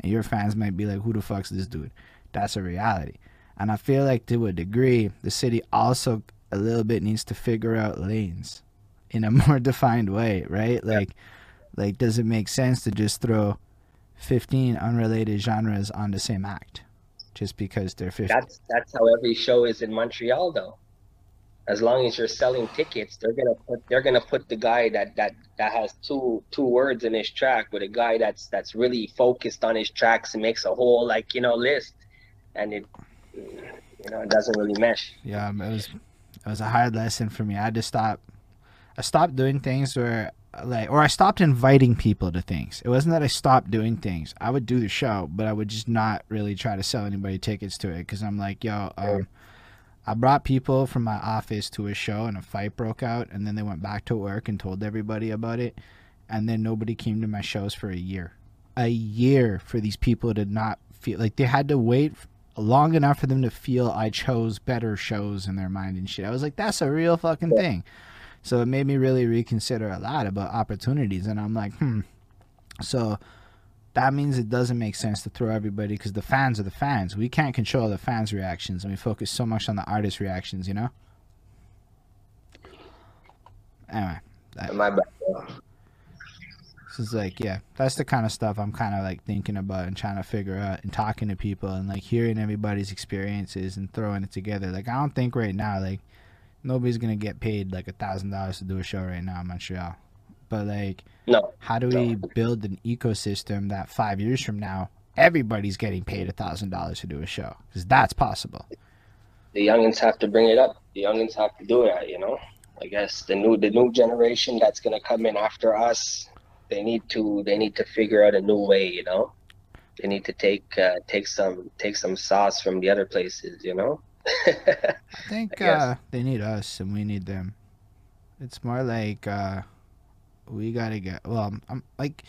[SPEAKER 1] and your fans might be like, who the fuck's this dude? That's a reality. And I feel like to a degree, the city also a little bit needs to figure out lanes in a more defined way, right? Like like does it make sense to just throw 15 unrelated genres on the same act just because they're 15?
[SPEAKER 2] That's that's how every show is in Montreal, though. As long as you're selling tickets, they're gonna put they're gonna put the guy that that that has two two words in his track with a guy that's that's really focused on his tracks and makes a whole like you know list, and it you know it doesn't really mesh.
[SPEAKER 1] Yeah, it was it was a hard lesson for me. I had to stop. I stopped doing things where like, or I stopped inviting people to things. It wasn't that I stopped doing things. I would do the show, but I would just not really try to sell anybody tickets to it because I'm like, yo, um, I brought people from my office to a show and a fight broke out, and then they went back to work and told everybody about it, and then nobody came to my shows for a year. A year for these people to not feel like they had to wait long enough for them to feel I chose better shows in their mind and shit. I was like, that's a real fucking thing. So it made me really reconsider a lot about opportunities, and I'm like, hmm. So that means it doesn't make sense to throw everybody because the fans are the fans. We can't control the fans' reactions, and we focus so much on the artist reactions, you know. Anyway, that,
[SPEAKER 2] My bad.
[SPEAKER 1] this is like, yeah, that's the kind of stuff I'm kind of like thinking about and trying to figure out and talking to people and like hearing everybody's experiences and throwing it together. Like, I don't think right now, like, nobody's gonna get paid like a thousand dollars to do a show right now in Montreal. But like,
[SPEAKER 2] No,
[SPEAKER 1] how do we build an ecosystem that five years from now everybody's getting paid a thousand dollars to do a show? Because that's possible.
[SPEAKER 2] the youngins have to bring it up. The youngins have to do that. You know, I guess the new the new generation that's gonna come in after us, they need to they need to figure out a new way. You know, they need to take uh, take some take some sauce from the other places. You know.
[SPEAKER 1] I think
[SPEAKER 2] I
[SPEAKER 1] uh, they need us and we need them. It's more like uh, we gotta get. Well, I'm like,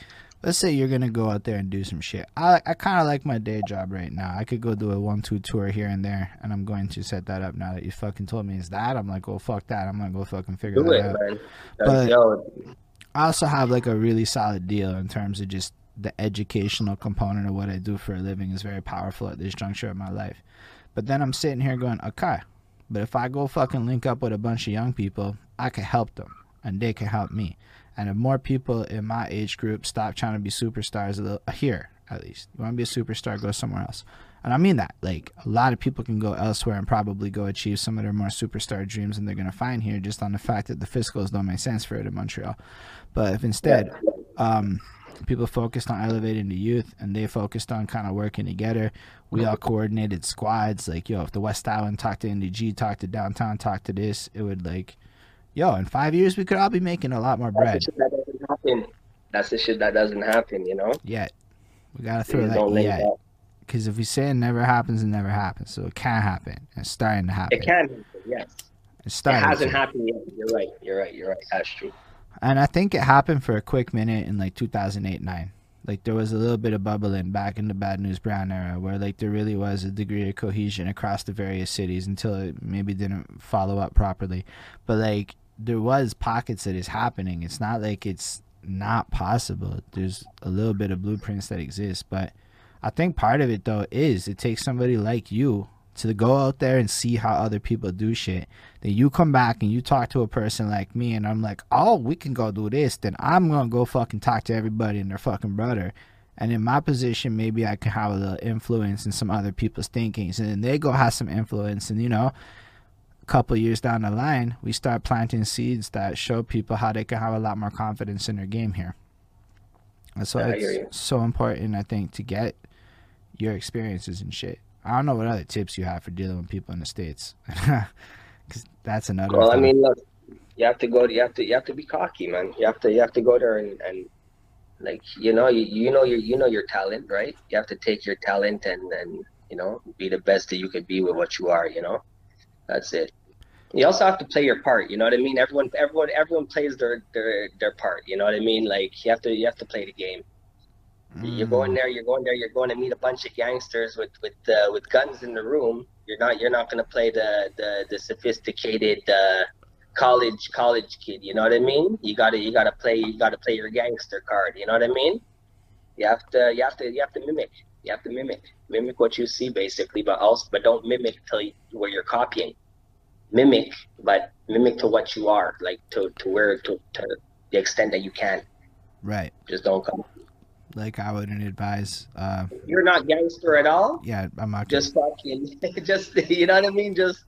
[SPEAKER 1] let's say you're gonna go out there and do some shit. I I kind of like my day job right now. I could go do a one two tour here and there, and I'm going to set that up now that you fucking told me it's that. I'm like, oh fuck that. I'm gonna go fucking figure
[SPEAKER 2] do
[SPEAKER 1] that
[SPEAKER 2] it,
[SPEAKER 1] out.
[SPEAKER 2] man.
[SPEAKER 1] But- I also have like a really solid deal in terms of just the educational component of what I do for a living is very powerful at this juncture of my life. But then I'm sitting here going, okay, but if I go fucking link up with a bunch of young people, I can help them and they can help me. And if more people in my age group stop trying to be superstars a little, here, at least, you want to be a superstar, go somewhere else. And I mean that. Like, a lot of people can go elsewhere and probably go achieve some of their more superstar dreams than they're going to find here just on the fact that the fiscals don't make sense for it in Montreal. But if instead, um, people focused on elevating the youth and they focused on kind of working together. We all coordinated squads. Like, yo, if the West Island talked to NDG, talked to downtown, talked to this, it would like, yo, in five years we could all be making a lot more bread.
[SPEAKER 2] that's the shit that doesn't happen. That's the shit that doesn't happen. You know.
[SPEAKER 1] Yet, we gotta throw that
[SPEAKER 2] don't
[SPEAKER 1] yet. Because if we say it never happens, it never happens. So it can happen. It's starting to happen.
[SPEAKER 2] It can happen. Yes.
[SPEAKER 1] It's
[SPEAKER 2] It hasn't
[SPEAKER 1] to.
[SPEAKER 2] happened yet. You're right. You're right. You're right. That's true.
[SPEAKER 1] And I think it happened for a quick minute in like 2008 9. Like there was a little bit of bubbling back in the Bad News Brown era where like there really was a degree of cohesion across the various cities until it maybe didn't follow up properly. But like there was pockets that is happening. It's not like it's not possible. There's a little bit of blueprints that exist, but I think part of it though is it takes somebody like you to go out there and see how other people do shit. Then you come back and you talk to a person like me, and I'm like, oh, we can go do this. Then I'm gonna go fucking talk to everybody and their fucking brother. And in my position, maybe I can have a little influence in some other people's thinkings, and then they go have some influence, and you know, a couple years down the line, we start planting seeds that show people how they can have a lot more confidence in their game here. That's why it's so important, I think, to get your experiences and shit. I don't know what other tips you have for dealing with people in the states, because that's another.
[SPEAKER 2] Well, thing. I mean, look, you have to go. You have to. You have to be cocky, man. You have to. You have to go there and, and like you know you, you know your you know your talent, right? You have to take your talent and and you know be the best that you could be with what you are. You know, that's it. You also have to play your part. You know what I mean? Everyone, everyone, everyone plays their their their part. You know what I mean? Like you have to you have to play the game. Mm. You're going there. You're going there. You're going to meet a bunch of gangsters with with uh, with guns in the room. You're not. You're not going to play the the the sophisticated uh, college college kid. You know what I mean? You gotta you gotta play you gotta play your gangster card. You know what I mean? You have to you have to you have to mimic. You have to mimic mimic what you see basically, but also but don't mimic till you, where you're copying. Mimic, but mimic to what you are, like to to where to to the extent that you can.
[SPEAKER 1] Right.
[SPEAKER 2] Just don't come
[SPEAKER 1] like I wouldn't advise. Uh,
[SPEAKER 2] You're not gangster at all.
[SPEAKER 1] Yeah, I'm not.
[SPEAKER 2] Just fucking, just you know what I mean. Just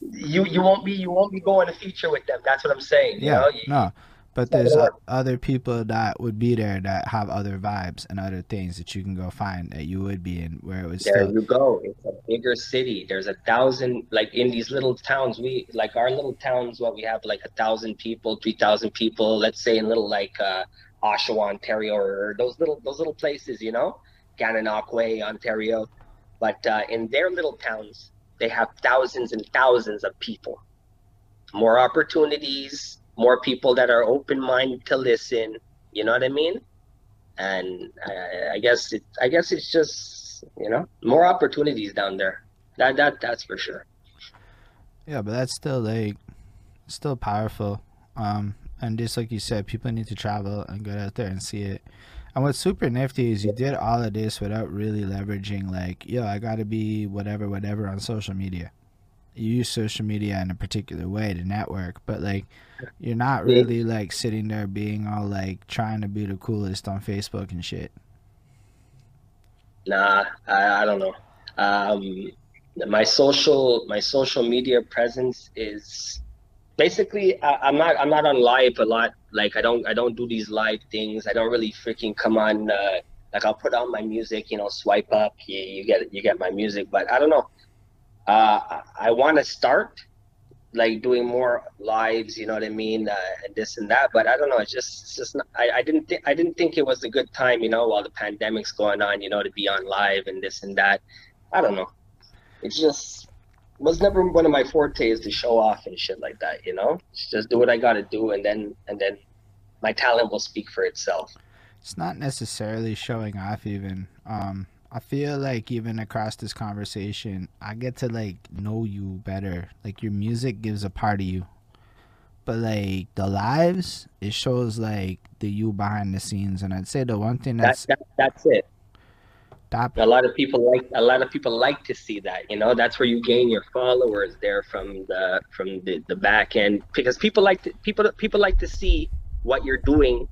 [SPEAKER 2] you, you won't be, you won't be going to feature with them. That's what I'm saying.
[SPEAKER 1] Yeah,
[SPEAKER 2] you
[SPEAKER 1] know? no. But there's uh, other people that would be there that have other vibes and other things that you can go find that you would be in where it was.
[SPEAKER 2] There
[SPEAKER 1] still...
[SPEAKER 2] you go. It's a bigger city. There's a thousand like in these little towns. We like our little towns. What we have like a thousand people, three thousand people. Let's say in little like uh, Oshawa, Ontario, or those little those little places, you know, Gananoque, Ontario. But uh, in their little towns, they have thousands and thousands of people. More opportunities, more people that are open minded to listen. You know what I mean? And I, I guess it, I guess it's just you know more opportunities down there. That that that's for sure.
[SPEAKER 1] Yeah, but that's still like still powerful. Um, and just like you said, people need to travel and get out there and see it. And what's super nifty is you did all of this without really leveraging like, yo, I gotta be whatever, whatever on social media. You use social media in a particular way to network, but like you're not really like sitting there being all like trying to be the coolest on Facebook and shit.
[SPEAKER 2] Nah, I, I don't know. Um, my social my social media presence is basically I, am not I'm not on live a lot. Like I don't I don't do these live things. I don't really freaking come on. Uh, like I'll put on my music, you know, swipe up, you, you get you get my music. But I don't know. Uh, I, want to start like doing more lives, you know what I mean, uh, and this and that. But I don't know. It's just it's just not, I I didn't think I didn't think it was a good time, you know, while the pandemic's going on, you know, to be on live and this and that. I don't know. It's just was never one of my fortes to show off and shit like that. You know, just do what I got to do, and then and then my talent will speak for itself.
[SPEAKER 1] It's not necessarily showing off, even. Um, I feel like even across this conversation, I get to like know you better. Like your music gives a part of you, but like the lives, it shows like the you behind the scenes. And I'd say the one thing that's
[SPEAKER 2] that, that, that's it. Stop. A lot of people like a lot of people like to see that. You know, that's where you gain your followers there from the from the, the back end because people like to, people people like to see what you're doing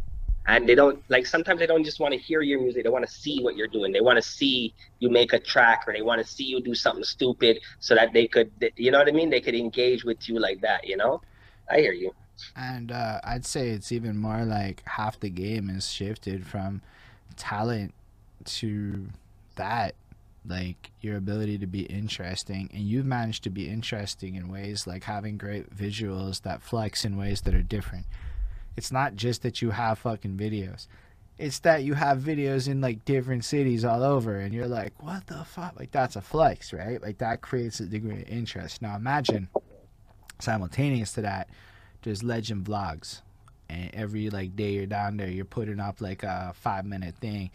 [SPEAKER 2] and they don't like sometimes they don't just want to hear your music they want to see what you're doing they want to see you make a track or they want to see you do something stupid so that they could you know what i mean they could engage with you like that you know i hear you
[SPEAKER 1] and uh, i'd say it's even more like half the game is shifted from talent to that like your ability to be interesting and you've managed to be interesting in ways like having great visuals that flex in ways that are different. It's not just that you have fucking videos. It's that you have videos in like different cities all over and you're like what the fuck? Like that's a flex right? Like that creates a degree of interest. Now imagine simultaneous to that there's legend vlogs. And every like day you're down there you're putting up like a five minute thing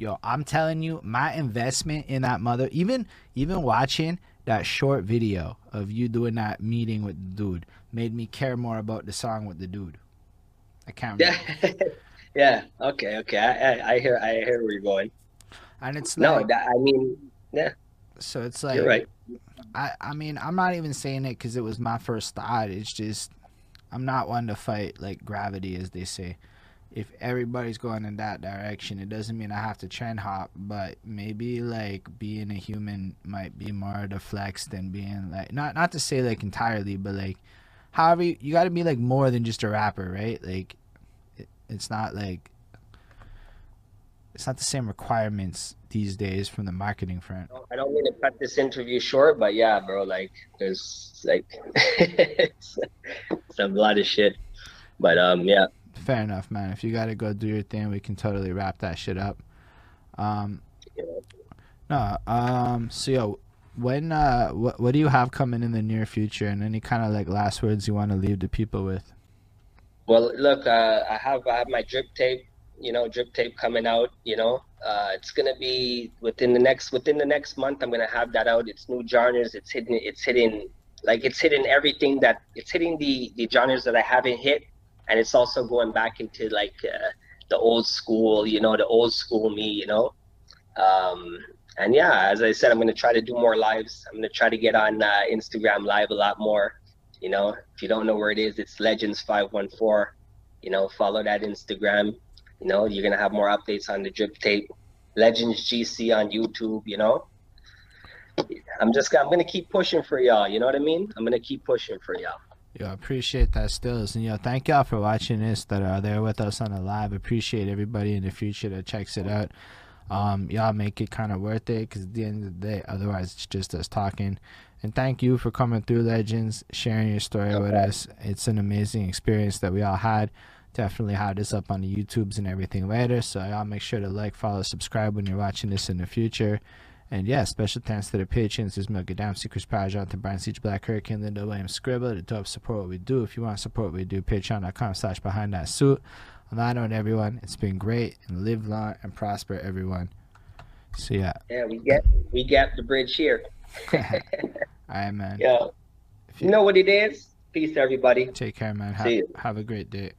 [SPEAKER 1] yo, I'm telling you, my investment in that mother, even even watching that short video of you doing that meeting with the dude, made me care more about the song with the dude. I can't.
[SPEAKER 2] Yeah, yeah. Okay, okay. I, I, I hear I hear where you're going.
[SPEAKER 1] And it's
[SPEAKER 2] no,
[SPEAKER 1] like
[SPEAKER 2] that, I mean, yeah,
[SPEAKER 1] so it's like
[SPEAKER 2] you're right.
[SPEAKER 1] I I mean I'm not even saying it because it was my first thought. It's just I'm not one to fight like gravity, as they say. If everybody's going in that direction, it doesn't mean I have to trend hop, but maybe like being a human might be more the flex than being like not not to say like entirely, but like however you, you got to be like more than just a rapper, right? Like it, it's not like it's not the same requirements these days from the marketing front.
[SPEAKER 2] I don't mean to cut this interview short, but yeah, bro, like there's like it's, it's a lot of shit. But um, yeah,
[SPEAKER 1] Fair enough, man. If you got to go do your thing, we can totally wrap that shit up. Um, no, um, so yo, when uh, what what do you have coming in the near future, and any kind of like last words you want to leave the people with?
[SPEAKER 2] Well, look, uh, I have I have my drip tape, you know, drip tape coming out. You know, uh, it's gonna be within the next within the next month. I'm gonna have that out. It's new genres. It's hitting. It's hitting like it's hitting everything that it's hitting the the genres that I haven't hit, and it's also going back into like uh, the old school. You know, the old school me. You know. Um, and yeah, as I said, I'm gonna try to do more lives. I'm gonna try to get on uh, Instagram live a lot more. You know, if you don't know where it is, it's Legends five one four. You know, follow that Instagram. You know, you're gonna have more updates on the drip tape. Legends GC on YouTube. You know, I'm just I'm gonna keep pushing for y'all. You know what I mean? I'm gonna keep pushing for y'all.
[SPEAKER 1] Yo, I appreciate that stills, and yo, thank y'all for watching this that are there with us on the live. Appreciate everybody in the future that checks it out. Um, y'all make it kind of worth it because at the end of the day, otherwise it's just us talking. And thank you for coming through, Legends, sharing your story with us. It's an amazing experience that we all had. Definitely have this up on the YouTubes and everything later. So y'all make sure to like, follow, subscribe when you're watching this in the future. And yeah, special thanks to the patrons. There's Milk Dam, Secrets Power, Jonathan Bryan, Siege Black Hurricane, Linda Williams, Scribble, the dope support what we do. If you want to support what we do, patreon.com slash behind that suit. On that note, everyone, it's been great and live long and prosper, everyone. So yeah.
[SPEAKER 2] Yeah, we get we get the bridge here.
[SPEAKER 1] All right, man.
[SPEAKER 2] Yeah.
[SPEAKER 1] If
[SPEAKER 2] You know what it is? Peace, everybody.
[SPEAKER 1] Take care, man.
[SPEAKER 2] See
[SPEAKER 1] Have,
[SPEAKER 2] you.
[SPEAKER 1] have a great day.